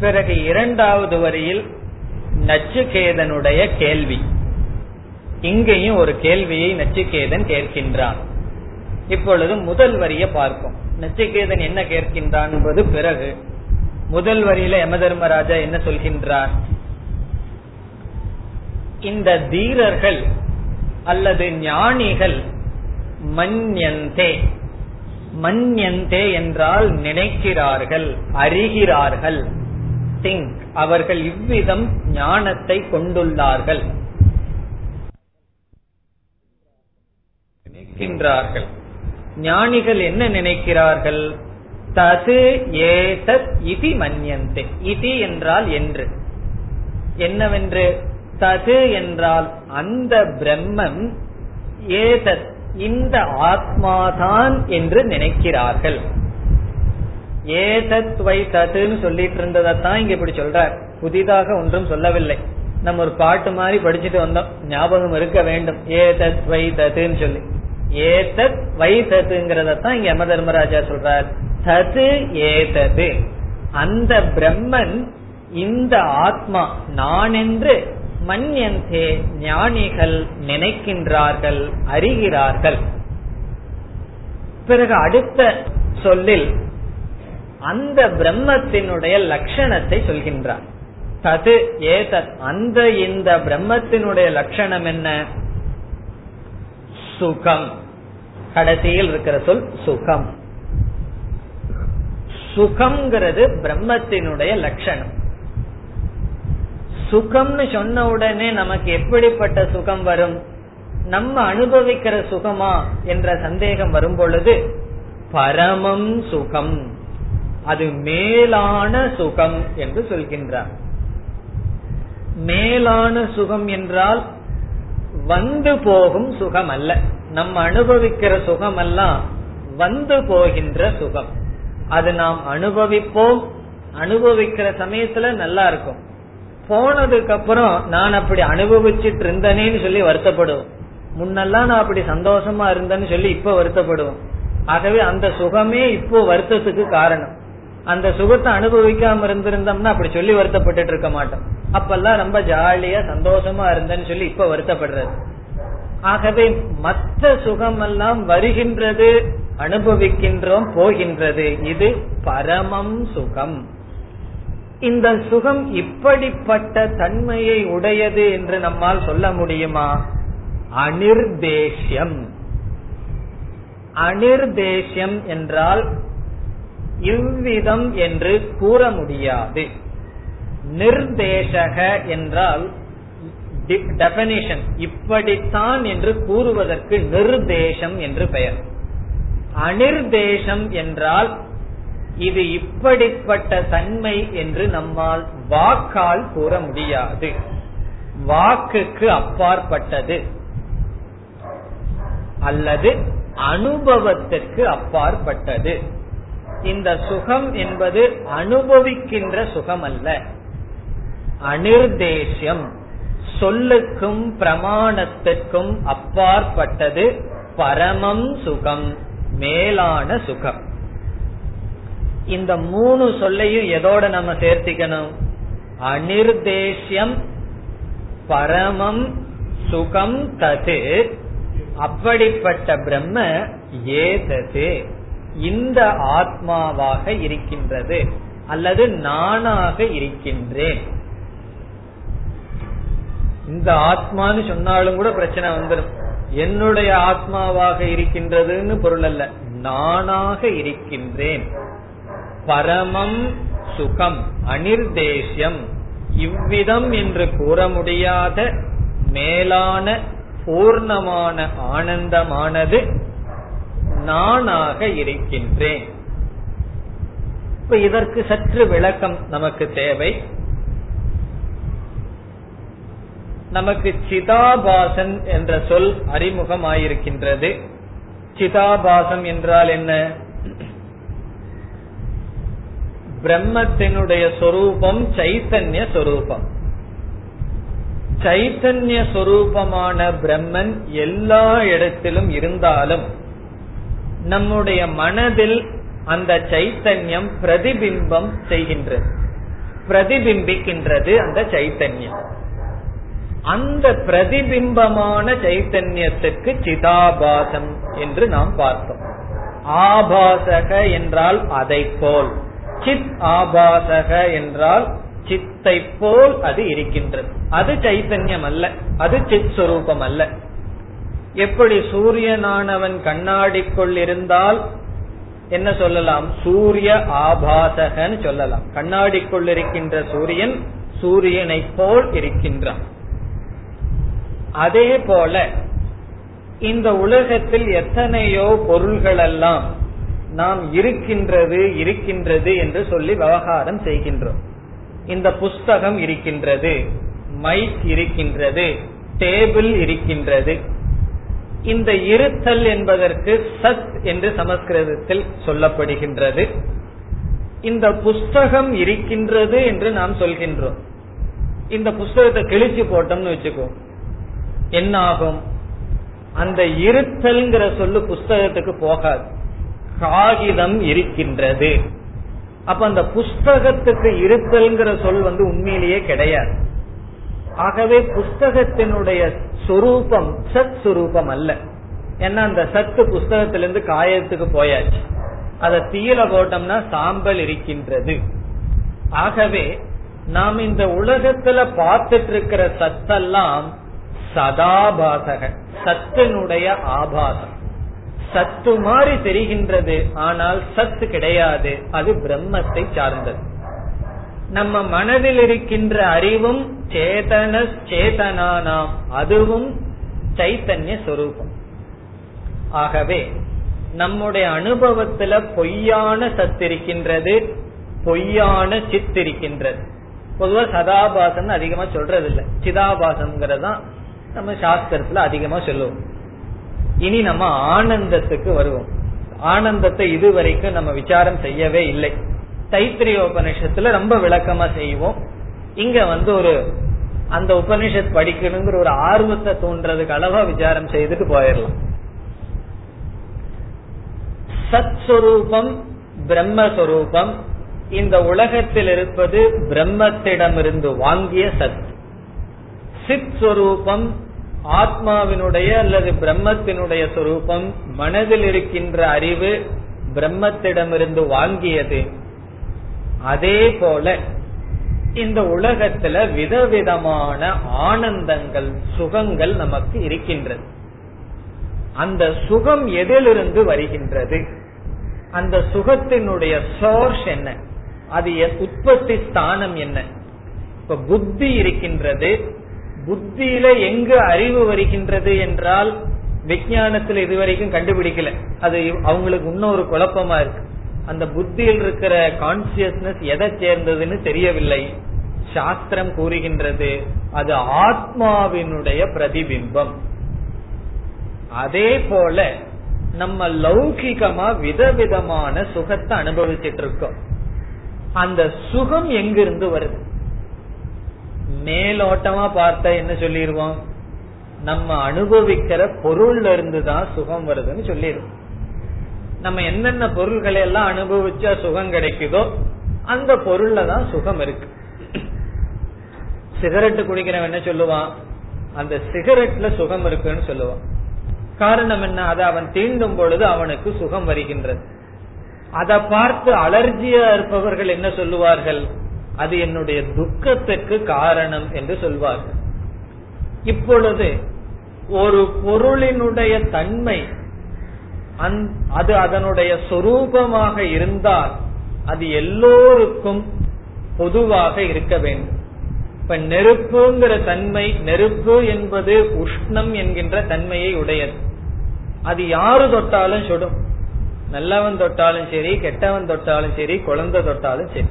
பிறகு இரண்டாவது வரியில் நச்சுகேதனுடைய கேள்வி. இங்கேயும் ஒரு கேள்வியை நச்சுகேதன் கேட்கின்றான். இப்பொழுது முதல் வரியை பார்ப்போம். நச்சுகேதன் என்ன கேட்கின்றான் என்பது பிறகு. முதல் வரியில யம தர்மராஜா என்ன சொல்கின்றார்? இந்த தீரர்கள் அல்லது ஞானிகள் மன்யந்தே. மன்யந்தே என்றால் நினைக்கிறார்கள் அறிகிறார்கள். திங்க் அவர்கள் இவ்விதம் ஞானத்தை கொண்டுள்ளார்கள். நினைக்கின்றார்கள். ஞானிகள் என்ன நினைக்கிறார்கள்? தது ஏதத் இதி மன்யந்தே. இதி என்றால் என்று. என்னவென்று? தது என்றால் அந்த பிரம்மம் ஏதத் இந்த ஆத்மாதான் என்று நினைக்கிறார்கள். ஏதத் வை ததுன்னு சொல்லிட்டு இருந்ததான் இங்க இப்படி சொல்றார். புதிதாக ஒன்றும் சொல்லவில்லை. நம்ம ஒரு பாட்டு மாதிரி படிச்சுட்டு வந்தோம். ஞாபகம் இருக்க வேண்டும். ஏதத் வை ததுன்னு சொல்லி. ஏதத் வை தத்துங்கிறதான் இங்க யம தர்மராஜா சொல்றார். தது ஏதது. அந்த பிரம்மன் இந்த ஆத்மா நான் என்று மன்யந்தே ஞானிகள் நினைக்கின்றார்கள் அறிகிறார்கள். பிறகு அடுத்த சொல்லில் அந்த பிரம்மத்தினுடைய லட்சணத்தை சொல்கின்றார். தது ஏதத் அந்த இந்த பிரம்மத்தினுடைய லட்சணம் என்ன? சுகம். கடைசியில் இருக்கிற சொல் சுகம். சுகம்ங்கிறது பிரம்மத்தினுடைய லட்சணம். சுகம்னு சொன்ன உடனே நமக்கு எப்படிப்பட்ட சுகம் வரும்? நம்ம அனுபவிக்கிற சுகமா என்ற சந்தேகம் வரும் பொழுது பரமம் சுகம். அது மேலான சுகம் என்று சொல்கின்றார். மேலான சுகம் என்றால் வந்து போகும் சுகம் அல்ல நம்ம அனுபவிக்கிற சுகம் எல்லாம் வந்து போகின்ற சுகம். அது நாம் அனுபவிப்போம். அனுபவிக்கிற சமயத்துல நல்லா இருக்கும். போனதுக்கு அப்புறம் நான் அப்படி அனுபவிச்சுட்டு இருந்தேனேன்னு சொல்லி வருத்தப்படுவோம். முன்னெல்லாம் நான் அப்படி சந்தோஷமா இருந்தேன்னு சொல்லி இப்ப வருத்தப்படுவோம். ஆகவே அந்த சுகமே இப்போ வருத்தத்துக்கு காரணம். அந்த சுகத்தை அனுபவிக்காம இருந்திருந்தோம்னா அப்படி சொல்லி வருத்தப்பட்டு இருக்க மாட்டோம். அப்பெல்லாம் ரொம்ப ஜாலியா சந்தோஷமா இருந்தேன்னு சொல்லி இப்ப வருத்தப்படுறது. ஆகவே மற்ற சுகம் எல்லாம் வருகின்றது அனுபவிக்கின்றோம் போகின்றது. இது பரமம் சுகம். இந்த சுகம் இப்படிப்பட்ட தன்மையை உடையது என்று நம்மால் சொல்ல முடியுமா? அனிர்தேஷ்யம். அனிர்தேஷ்யம் என்றால் இவ்விதம் என்று கூற முடியாது. நிர்தேசக என்றால் டெபனிஷன் இப்படித்தான் என்று கூறுவதற்கு நிர்தேசம் என்று பெயர். அனிர்தேசம் என்றால் இது இப்படிப்பட்ட தன்மை என்று நம்மால் வாக்கால் கூற முடியாது. வாக்குக்கு அப்பாற்பட்டது. அல்லது அனுபவத்திற்கு அப்பாற்பட்டது. இந்த சுகம் என்பது அனுபவிக்கின்ற சுகம் அல்ல அனிர்தேசியம் சொல்லுக்கும் பிரமாணத்திற்கும் அப்பாற்பட்டது பரமம் சுகம் மேலான சுகம். இந்த மூணு சொல்லையும் எதோட நம்ம சேர்த்திக்கணும்? அனிர்தேசியம் பரமம் சுகம் தது. அப்படிப்பட்ட பிரம்ம ஏதது. இந்த ஆத்மாவாக இருக்கின்றது அல்லது நானாக இருக்கின்றேன். இந்த ஆத்மான்னு சொன்னாலும் கூட பிரச்சனை வந்துடும் என்னுடைய ஆத்மாவாக இருக்கின்றதுன்னு பொருள் அல்ல. நானாக இருக்கின்றேன். பரமம் சுகம் அனிர்தேசியம் இவ்விதம் என்று கூற முடியாத மேலான பூர்ணமான ஆனந்தமானது நானாக இருக்கின்றேன். இப்ப இதற்கு சற்று விளக்கம் நமக்கு தேவை. நமக்கு சிதாபாசன் என்ற சொல் அறிமுகமாயிருக்கின்றது. சிதாபாசம் என்றால் என்ன? பிரம்மத்தினுடைய சொரூபம் சைத்தன்ய சொரூபம். சைத்தன்ய சொரூபமான பிரம்மன் எல்லா இடத்திலும் இருந்தாலும் நம்முடைய மனதில் அந்த சைத்தன்யம் பிரதிபிம்பம் செய்கின்றது. பிரதிபிம்பிக்கின்றது அந்த சைத்தன்யம். அந்த பிரதிபிம்பமான சைத்தன்யத்துக்கு சிதாபாசம் என்று நாம் பார்த்தோம். ஆபாசக என்றால் அதை போல் சித் ஆபாசக என்றால் சித்தை போல் அது இருக்கின்றது. அது சைத்தன்யம் அல்ல அது சித் சுரூபம் அல்ல எப்படி சூரியனானவன் கண்ணாடிக்குள் இருந்தால் என்ன சொல்லலாம்? சூரிய ஆபாசகன்னு சொல்லலாம். கண்ணாடிக்குள் இருக்கின்ற சூரியன் சூரியனை போல் இருக்கின்றான். அதே போல இந்த உலகத்தில் எத்தனையோ பொருள்கள் எல்லாம் நாம் இருக்கின்றது இருக்கின்றது என்று சொல்லி விவகாரம் செய்கின்றோம். இந்த புஸ்தகம் இருக்கின்றது மைக் இருக்கின்றது டேபிள் இருக்கின்றது. இந்த இருத்தல் என்பதற்கு சத் என்று சமஸ்கிருதத்தில் சொல்லப்படுகின்றது. இந்த புஸ்தகம் இருக்கின்றது என்று நாம் சொல்கின்றோம். இந்த புஸ்தகத்தை கிழிச்சு போட்டோம்னு வச்சுக்கோ. என்ன ஆகும் அந்த இருத்தல்ங்கிற சொல்லு புஸ்தகத்துக்கு போகாது. காகிதம் இருக்கின்றது. அப்ப அந்த புஸ்தகத்துக்கு இருத்தல்ங்கிற சொல் வந்து உண்மையிலேயே கிடையாது. ஆகவே புஸ்தகத்தினுடைய சொரூபம் சத் சுரூபம் அல்ல. ஏன்னா அந்த சத்து புஸ்தகத்திலிருந்து காயத்துக்கு போயாச்சு. அதை தீயில போட்டோம்னா சாம்பல் இருக்கின்றது. ஆகவே நாம் இந்த உலகத்துல பார்த்துட்டு இருக்கிற சத்தெல்லாம் சதாபாசக சத்தினுடைய ஆபாசம். சத்து மாதிரி தெரிகின்றது. ஆனால் சத்து கிடையாது. அது பிரம்மத்தை சார்ந்தது. நம்ம மனதில் இருக்கின்ற அறிவும் சேதன சேதனானாம். அதுவும் சைத்தன்ய சொரூபம். ஆகவே நம்முடைய அனுபவத்துல பொய்யான சத்து இருக்கின்றது பொய்யான சித் இருக்கின்றது. பொதுவா சதாபாசன் அதிகமா சொல்றது இல்ல சிதாபாசம்ங்கிறதான் நம்ம சாஸ்திரத்துல அதிகமா சொல்லுவோம். இனி நம்ம ஆனந்தத்துக்கு வருவோம். ஆனந்தத்தை இதுவரைக்கும் நம்ம விசாரம் செய்யவே இல்லை. தைத்திரிய உபனிஷத்துல ரொம்ப விளக்கமா செய்வோம். இங்க வந்து ஒரு அந்த உபனிஷத் படிக்கணுங்கிற ஒரு ஆர்வத்தை தோன்றதுக்கு அளவா விசாரம் செய்துட்டு போயிடலாம். சத் சுரூபம் பிரம்மஸ்வரூபம். இந்த உலகத்தில் இருப்பது பிரம்மத்திடமிருந்து வாங்கிய சத். சித் சுரூபம் ஆத்மாவினுடைய அல்லது பிரம்மத்தினுடைய சொரூபம் மனதில் இருக்கின்ற அறிவு பிரம்மத்திடமிருந்து வாங்கியது. அதே போல இந்த உலகத்துல விதவிதமான ஆனந்தங்கள் சுகங்கள் நமக்கு இருக்கின்றது. அந்த சுகம் எதிலிருந்து வருகின்றது? அந்த சுகத்தினுடைய சோர்ஸ் என்ன? அது உற்பத்தி ஸ்தானம் என்ன? இப்ப புத்தி இருக்கின்றது புத்தியில எங்கு அறிவு வருகின்றது என்றால் விஜயானத்துல இதுவரைக்கும் கண்டுபிடிக்கல. அது அவங்களுக்கு இன்னொரு குழப்பமா இருக்கு. அந்த புத்தியில் இருக்கிற கான்சியஸ்னஸ் எதை சேர்ந்ததுன்னு தெரியவில்லை. சாஸ்திரம் கூறுகின்றது அது ஆத்மாவினுடைய பிரதிபிம்பம். அதே போல நம்ம லௌகிகமா விதவிதமான சுகத்தை அனுபவிச்சிட்டு இருக்கோம். அந்த சுகம் எங்கிருந்து வருது? மேலோட்டமா பார்த்தா என்ன சொல்லிடுவோம் நம்ம அனுபவிக்கிற பொருள்ல இருந்து தான் சுகம் வருதுன்னு சொல்லிடுவோம் நம்ம என்னென்ன பொருள்களை எல்லாம் அனுபவிச்சா சுகம் கிடைக்குதோ அந்த பொருள்ல தான் சுகம் இருக்கு. சிகரெட் குடிக்கிறவன் என்ன சொல்லுவான்? அந்த சிகரெட்ல சுகம் இருக்குன்னு சொல்லுவான். காரணம் என்ன? அதை அவன் தீண்டும் பொழுது அவனுக்கு சுகம் வருகின்றது. அதை பார்த்து அலர்ஜியா இருப்பவர்கள் என்ன சொல்லுவார்கள்? அது என்னுடைய துக்கத்துக்கு காரணம் என்று சொல்வார்கள். இப்பொழுது ஒரு பொருளினுடைய தன்மை அது அதனுடைய சொரூபமாக இருந்தால் அது எல்லோருக்கும் பொதுவாக இருக்க வேண்டும். இப்ப நெருப்புங்கிற தன்மை நெருப்பு என்பது உஷ்ணம் என்கின்ற தன்மையை உடையது. அது யாரு தொட்டாலும் சுடும். நல்லவன் தொட்டாலும் சரி கெட்டவன் தொட்டாலும் சரி குழந்தை தொட்டாலும் சரி.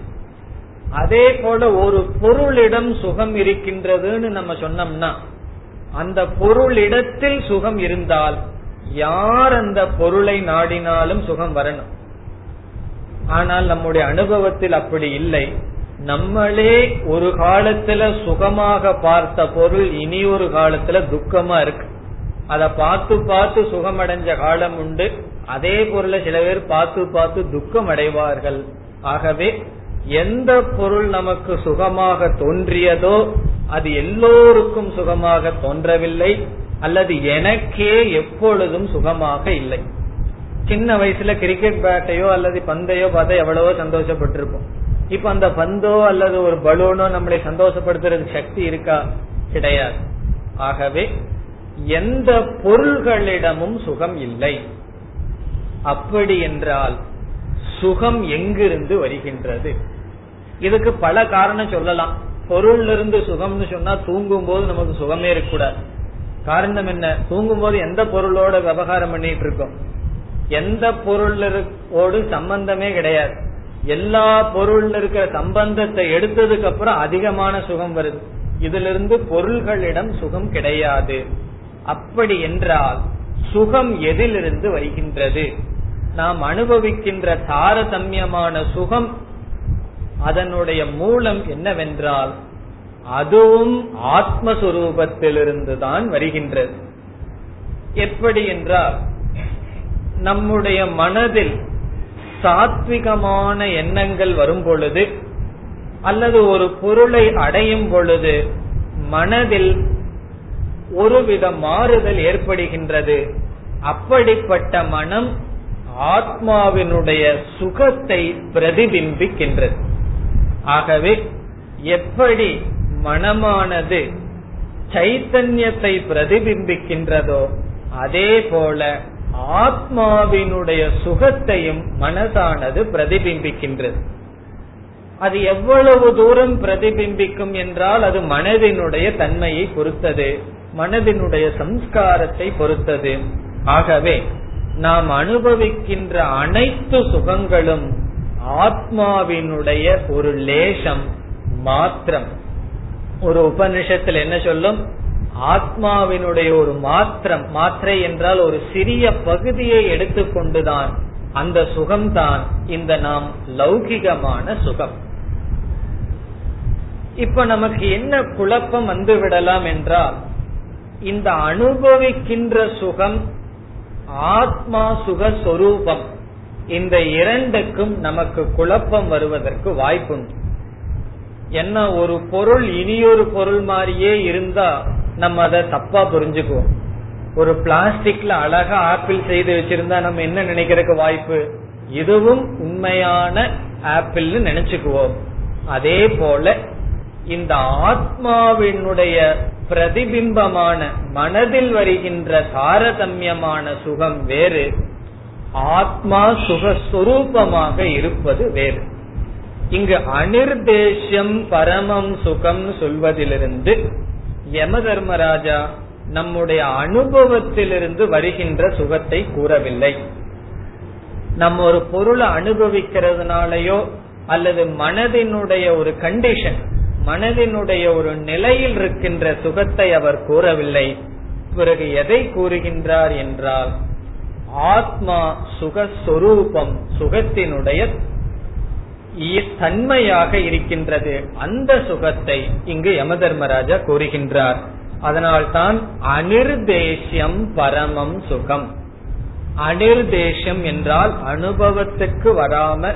அதே போல ஒரு பொருளிடம் சுகம் இருக்கின்றதுன்னு நம்ம சொன்னோம்னா அந்த பொருளிடத்தில் சுகம் இருந்தால் யார் அந்த பொருளை நாடினாலும் சுகம் வரணும். ஆனால் நம்முடைய அனுபவத்தில் அப்படி இல்லை. நம்மளே ஒரு காலத்துல சுகமாக பார்த்த பொருள் இனி ஒரு காலத்துல துக்கமா இருக்கு. அத பார்த்து பார்த்து சுகம் அடைஞ்ச காலம் உண்டு. அதே பொருளை சில பேர் பார்த்து பார்த்து துக்கம் அடைவார்கள் ஆகவே எந்த பொருள் நமக்கு சுகமாக தோன்றியதோ அது எல்லோருக்கும் சுகமாக தோன்றவில்லை அல்லது எனக்கே எப்பொழுதும் சுகமாக இல்லை. சின்ன வயசுல கிரிக்கெட் பேட்டையோ அல்லது பந்தையோ பார்த்தா எவ்வளவோ சந்தோஷப்பட்டிருப்போம். இப்ப அந்த பந்தோ அல்லது ஒரு பலூனோ நம்மளை சந்தோஷப்படுத்துறதுக்கு சக்தி இருக்கா? கிடையாது. ஆகவே எந்த பொருள்களிடமும் சுகம் இல்லை. அப்படி என்றால் சுகம் எங்கிருந்து வருகின்றது? இதுக்கு பல காரணம் சொல்லலாம். பொருள்ல இருந்து சுகம்னு சொன்னா தூங்கும் போது நமக்கு சுகமே இருக்கக்கூடாது. காரணம் என்ன? தூங்கும் போது எந்த பொருளோட விவகாரம் பண்ணிட்டு இருக்கோம்? எந்த பொருளோடு சம்பந்தமே கிடையாது. எல்லா பொருள்ல இருக்கிற சம்பந்தத்தை எடுத்ததுக்கு அப்புறம் அதிகமான சுகம் வருது. இதுல இருந்து பொருள்களிடம் சுகம் கிடையாது. அப்படி என்றால் சுகம் எதிலிருந்து வருகின்றது? நாம் அனுபவிக்கின்ற தாரதமியமான சுகம் அதனுடைய மூலம் என்னவென்றால் அதுவும் ஆத்மஸ்வரூபத்திலிருந்து தான் வருகின்றது. எப்படி என்றால் நம்முடைய மனதில் சாத்விகமான எண்ணங்கள் வரும் பொழுது அல்லது ஒரு பொருளை அடையும் பொழுது மனதில் ஒருவித மாறுதல் ஏற்படுகின்றது. அப்படிப்பட்ட மனம் ஆத்மாவினுடைய சுகத்தை பிரதிபிம்பிக்கின்றது. ஆகவே எப்படி மனமானது சைத்தன்யத்தை பிரதிபிம்பிக்கின்றதோ அதே போல ஆத்மாவினுடைய சுகத்தையும் மனதானது பிரதிபிம்பிக்கின்றது. அது எவ்வளவு தூரம் பிரதிபிம்பிக்கும் என்றால் அது மனதினுடைய தன்மையை பொறுத்தது மனதினுடைய சம்ஸ்காரத்தை பொறுத்தது. ஆகவே நாம் அனுபவிக்கின்ற அனைத்து சுகங்களும் ஆத்மாவினுடைய ஒரு லேசம் மாத்திரம். ஒரு உபனிஷத்தில் என்ன சொல்லும்? ஆத்மாவினுடைய ஒரு மாத்திரம் மாத்திரை என்றால் ஒரு சிறிய பகுதியை எடுத்துக்கொண்டுதான் அந்த சுகம்தான் இந்த நாம் லௌகிகமான சுகம். இப்ப நமக்கு என்ன குழப்பம் வந்து விடலாம் என்றால் இந்த அனுபவிக்கின்ற சுகம் ஆத்மா சுக சொரூபம் இந்த இரண்டுக்கும் நமக்கு குழப்பம் வருவதற்கு வாய்ப்புண்டு. என்ன ஒரு பொருள் இனியொரு பொருள் மாதிரியே இருந்தா நம்ம அதை தப்பா புரிஞ்சுக்குவோம். ஒரு பிளாஸ்டிக்ல அழகா ஆப்பிள் செய்து வச்சிருந்தா நம்ம என்ன நினைக்கிறதுக்கு வாய்ப்பு? இதுவும் உண்மையான ஆப்பிள்னு நினைச்சுக்குவோம். அதே போல இந்த ஆத்மாவினுடைய பிரதிபிம்பமான மனதில் வருகின்ற தாரதமியமான சுகம் வேறு. ஆத்மா சுகஸ்வரூபமாக இருப்பது வேறு. இங்கு அனிர்தேஷ்யம் பரமம் சுகம் சொல்வதிலிருந்து யம தர்மராஜா நம்முடைய அனுபவத்திலிருந்து வருகின்ற சுகத்தை கூறவில்லை. நம்ம ஒரு பொருளை அனுபவிக்கிறதுனாலயோ அல்லது மனதினுடைய ஒரு கண்டிஷன் மனதினுடைய ஒரு நிலையில் இருக்கின்ற சுகத்தை அவர் கூறவில்லை. பிறகு எதை கூறுகின்றார் என்றால் ஆத்மா சுகஸ்வரூபம் சுகத்தினுடைய தன்மையாக இருக்கின்றது. அந்த சுகத்தை இங்கு யமதர்மராஜா கூறுகின்றார். அதனால்தான் அனிர்தேசியம் பரமம் சுகம். அனிர்தேசியம் என்றால் அனுபவத்துக்கு வராம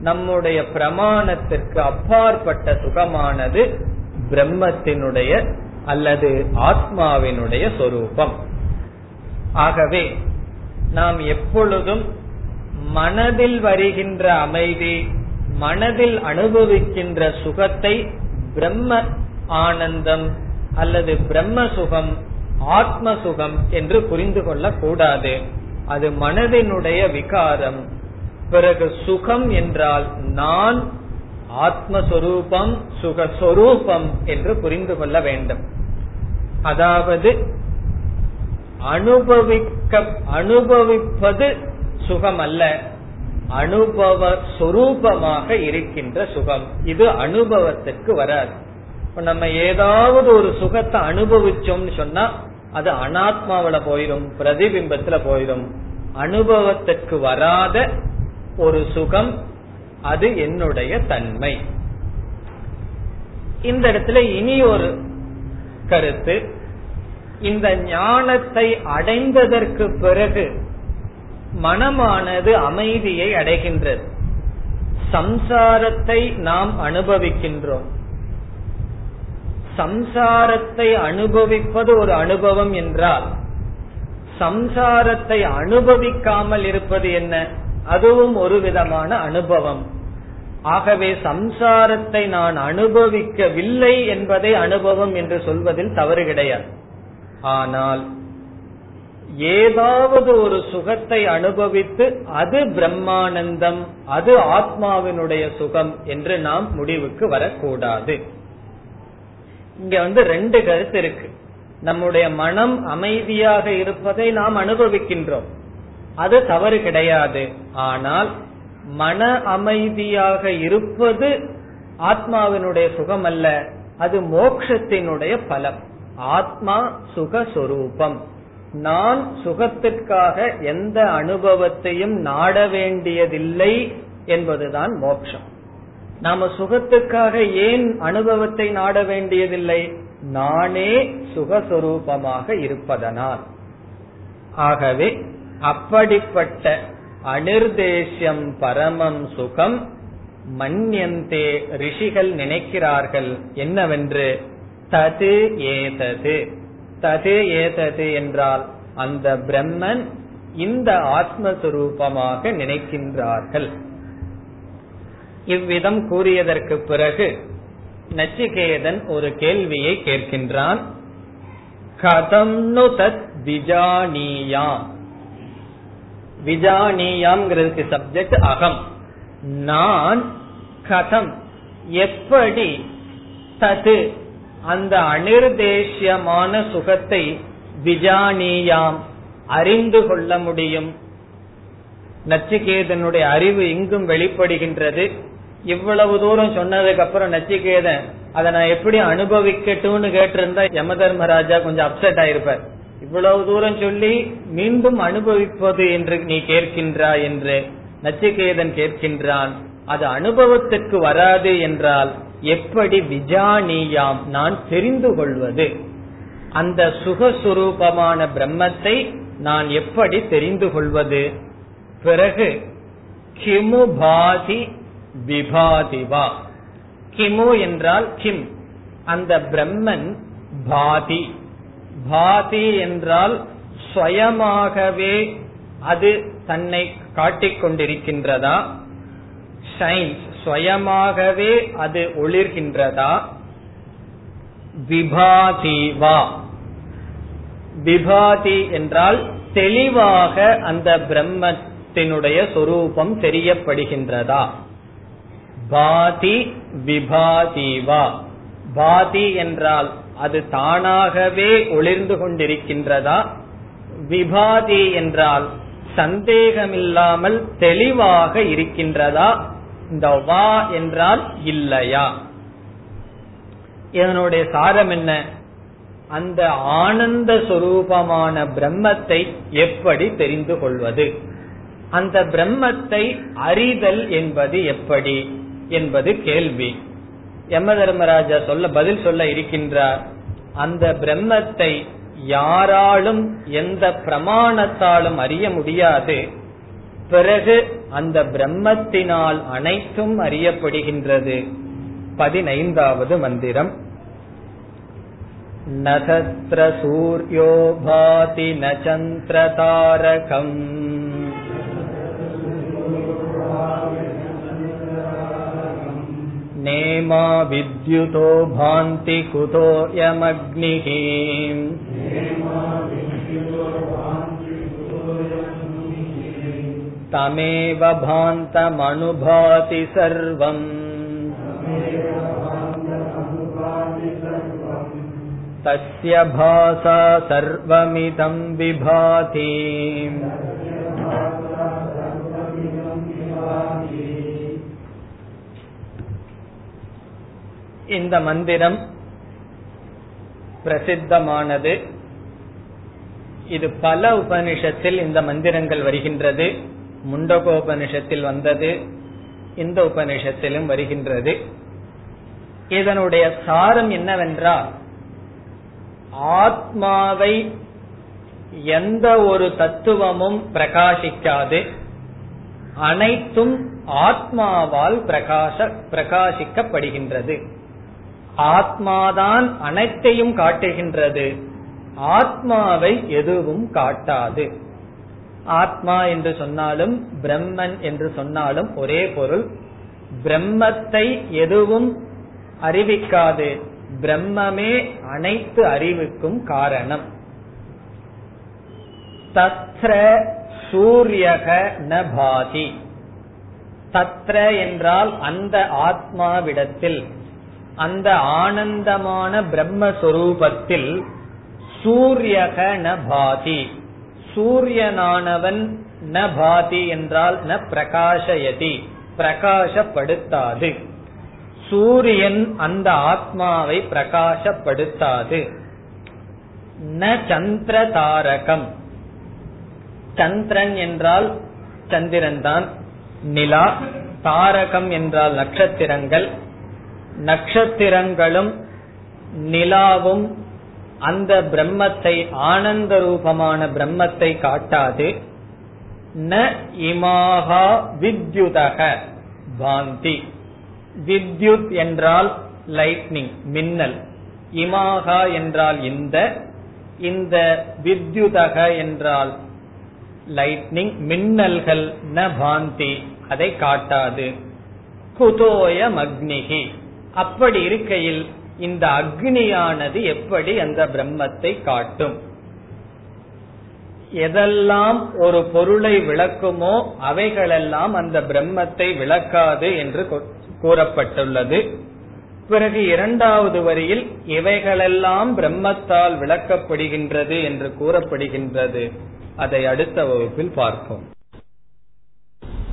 நம்முடைய பிரமாணத்திற்கு அப்பாற்பட்ட சுகமானது பிரம்மத்தினுடைய அல்லது ஆத்மாவினுடைய சொரூபம். ஆகவே நாம் எப்பொழுதும் மனதில் வருகின்ற அமைதி மனதில் அனுபவிக்கின்ற சுகத்தை பிரம்ம ஆனந்தம் அல்லது பிரம்ம சுகம் ஆத்ம சுகம் என்று புரிந்து கொள்ளக்கூடாது. அது மனதினுடைய விகாரம். பிறகு சுகம் என்றால் நான் ஆத்மஸ்வரூபம் சுகஸ்வரூபம் என்று புரிந்து கொள்ள வேண்டும். அதாவது அனுபவிக்க அனுபவிப்பது சுகம் அல்ல அனுபவ சொரூபமாக இருக்கின்ற சுகம். இது அனுபவத்திற்கு வராது. இப்ப நம்ம ஏதாவது ஒரு சுகத்தை அனுபவிச்சோம்னு சொன்னா அது அனாத்மாவில போயிடும் பிரதிபிம்பத்துல போயிடும் அனுபவத்திற்கு வராத ஒரு சுகம் அது என்னுடைய தன்மை. இந்த இடத்துல இனி ஒரு கருத்து. இந்த ஞானத்தை அடைந்ததற்கு பிறகு மனமானது அமைதியை அடைகின்றது. சம்சாரத்தை நாம் அனுபவிக்கின்றோம். சம்சாரத்தை அனுபவிப்பது ஒரு அனுபவம் என்றால் சம்சாரத்தை அனுபவிக்காமல் இருப்பது என்ன? அதுவும் ஒரு விதமான அனுபவம். ஆகவே சம்சாரத்தை நான் அனுபவிக்கவில்லை என்பதை அனுபவம் என்று சொல்வதில் தவறு கிடையாது. ஆனால் ஏதாவது ஒரு சுகத்தை அனுபவித்து அது பிரம்மானந்தம் அது ஆத்மாவினுடைய சுகம் என்று நாம் முடிவுக்கு வரக்கூடாது. இங்க வந்து ரெண்டு கருத்து இருக்கு. நம்முடைய மனம் அமைதியாக இருப்பதை நாம் அனுபவிக்கின்றோம். அது தவறு கிடையாது. ஆனால் மன அமைதியாக இருப்பது ஆத்மாவினுடைய சுகம் அல்ல அது மோக்ஷத்தினுடைய பலம். ஆத்மா சுகஸ்வரூபம். நான் சுகத்திற்காக எந்த அனுபவத்தையும் நாட வேண்டியதில்லை என்பதுதான் மோட்சம் நாம சுகத்துக்காக ஏன் அனுபவத்தை நாட வேண்டியதில்லை நானே சுகஸ்வரூபமாக இருப்பதனால். ஆகவே அப்படிப்பட்ட அனிர்தேசியம் பரமம் சுகம் மன்யந்தே ரிஷிகள் நினைக்கிறார்கள் என்னவென்று? தது ஏதது. தது ஏதது என்றால் அந்த பிரம்மன் இந்த ஆத்மஸ்வரூபமாக நினைக்கின்றார்கள். இவ்விதம் கூறியதற்கு பிறகு நச்சிகேதன் ஒரு கேள்வியை கேட்கின்றான். கதம் நு தத் விஜானியாம் விஜானியாம்ங்கிறதுக்கு சப்ஜெக்ட் அகம். நான் கதம். எப்படி தது அந்த அனிர்தேசியமான சுகத்தை விஜானியாம் அறிந்து கொள்ள முடியும். நச்சிகேதனுடைய அறிவு இங்கும் வெளிப்படுகின்றது. இவ்வளவு தூரம் சொன்னதுக்கு அப்புறம் நச்சிகேதன் அதை நான் எப்படி அனுபவிக்கட்டும்னு கேட்டிருந்தா யம தர்மராஜா கொஞ்சம் அப்செட் ஆயிருப்பார். இவ்வளவு தூரம் சொல்லி மீண்டும் அனுபவிப்பது என்று நீ கேட்கின்றாய் என்று நச்சிகேதன் கேட்கின்றான். அது அனுபவத்திற்கு வராது என்றால் எப்படி விஜானியாம் நான் தெரிந்து கொள்வது? அந்த சுகஸ்வரூபமான பிரம்மத்தை நான் எப்படி தெரிந்து கொள்வது? பிறகு கிமு பாதி விபாதிவா கிமு என்றால் கிம். அந்த பிரம்மன் பாதி. பாதி என்றால் சுயமாகவே அது தன்னை காட்டிக் கொண்டிருக்கின்றதா ஷைன்ஸ் சுயமாகவே அது ஒளிர்கின்றதா? விபாதிவா விபாதி என்றால் தெளிவாக அந்த பிரம்மத்தினுடைய சொரூபம் தெரியப்படுகின்றதா? பாதி விபாதிவா பாதி என்றால் அது தானாகவே ஒளிர்ந்து கொண்டிருக்கின்றதா? விபாதி என்றால் சந்தேகமில்லாமல் தெளிவாக இருக்கின்றதா? இந்த வா என்றால் இல்லையா? இதனுடைய சாரம் என்ன? அந்த ஆனந்த சுரூபமான பிரம்மத்தை எப்படி தெரிந்து கொள்வது? அந்த பிரம்மத்தை அறிதல் என்பது எப்படி? என்பது கேள்வி. யம தர்மராஜா சொல்ல பதில் சொல்ல இருக்கின்றார். அந்த பிரம்மத்தை யாராலும் எந்த பிரமாணத்தாலும் அறிய முடியாது. பிறகு அந்த பிரம்மத்தினால் அனைத்தும் அறியப்படுகின்றது. பதினைந்தாவது மந்திரம். நதத்ர சூர்யோ பாதி நச்சந்திர தாரகம் நேமா வித்யுதோ பாந்தி குதோயமக்னிः तमेव भान्तमनुभाति सर्वम् तस्य भासा सर्वमिदं विभाति இந்த மந்திரம் பிரசித்தமானது இது பல உபனிஷத்தில் இந்த மந்திரங்கள் வருகின்றது முண்டகோபனிஷத்தில் வந்தது இந்த உபனிஷத்திலும் வருகின்றது. இதனுடைய சாரம் என்னவென்றால் ஆத்மாவை எந்த ஒரு தத்துவமும் பிரகாசிக்காது அனைத்தும் ஆத்மாவால் பிரகாச பிரகாசிக்கப்படுகின்றது. ஆத்மாதான் அனைத்தையும் காட்டுகின்றது ஆத்மாவை எதுவும் காட்டாது. ஆத்மா என்று சொன்னாலும் பிரம்மன் என்று சொன்னாலும் ஒரே பொருள் பிரம்மத்தை எதுவும் அறிவிக்காது. பிரம்மமே அனைத்து அறிவுக்கும் காரணம். தத்ர சூரியக ந பாதி. தத்ர என்றால் அந்த ஆத்மாவிடத்தில் அந்த ஆனந்தமான பிரம்மஸ்வரூபத்தில் சூரியக ந பாதி. சூரியனானவன் ந பாதி என்றால் ந பிரகாஷயதி பிரகாசப்படுத்தாது சூரியன் அந்த ஆத்மாவை பிரகாசப்படுத்தாது ந சந்திர தாரகம் சந்திரன் என்றால் சந்திரன் தான் நிலா தாரகம் என்றால் நட்சத்திரங்கள். நட்சத்திரங்களும் நிலாவும் அந்த பிரம்மத்தை ஆனந்த ரூபமான பிரம்மத்தை காட்டாது. ந இமாகா வித்யுதக பாந்தி வித்யுத் என்றால் லைட்னிங் மின்னல். இமாகா என்றால் இந்த இந்த வித்யுதக என்றால் லைட்னிங் மின்னல்கள் ந பாந்தி அதை காட்டாது. குதோய மக்னிகி அப்படி இருக்கையில் இந்த அக்னியானது எப்படி அந்த பிரம்மத்தை காட்டும்? எதெல்லாம் ஒரு பொருளை விளக்குமோ அவைகளெல்லாம் அந்த பிரம்மத்தை விளக்காது என்று கூறப்பட்டுள்ளது. பிறகு இரண்டாவது வரியில் இவைகளெல்லாம் பிரம்மத்தால் விளக்கப்படுகின்றது என்று கூறப்படுகின்றது. அதை அடுத்த வகுப்பில் பார்ப்போம்.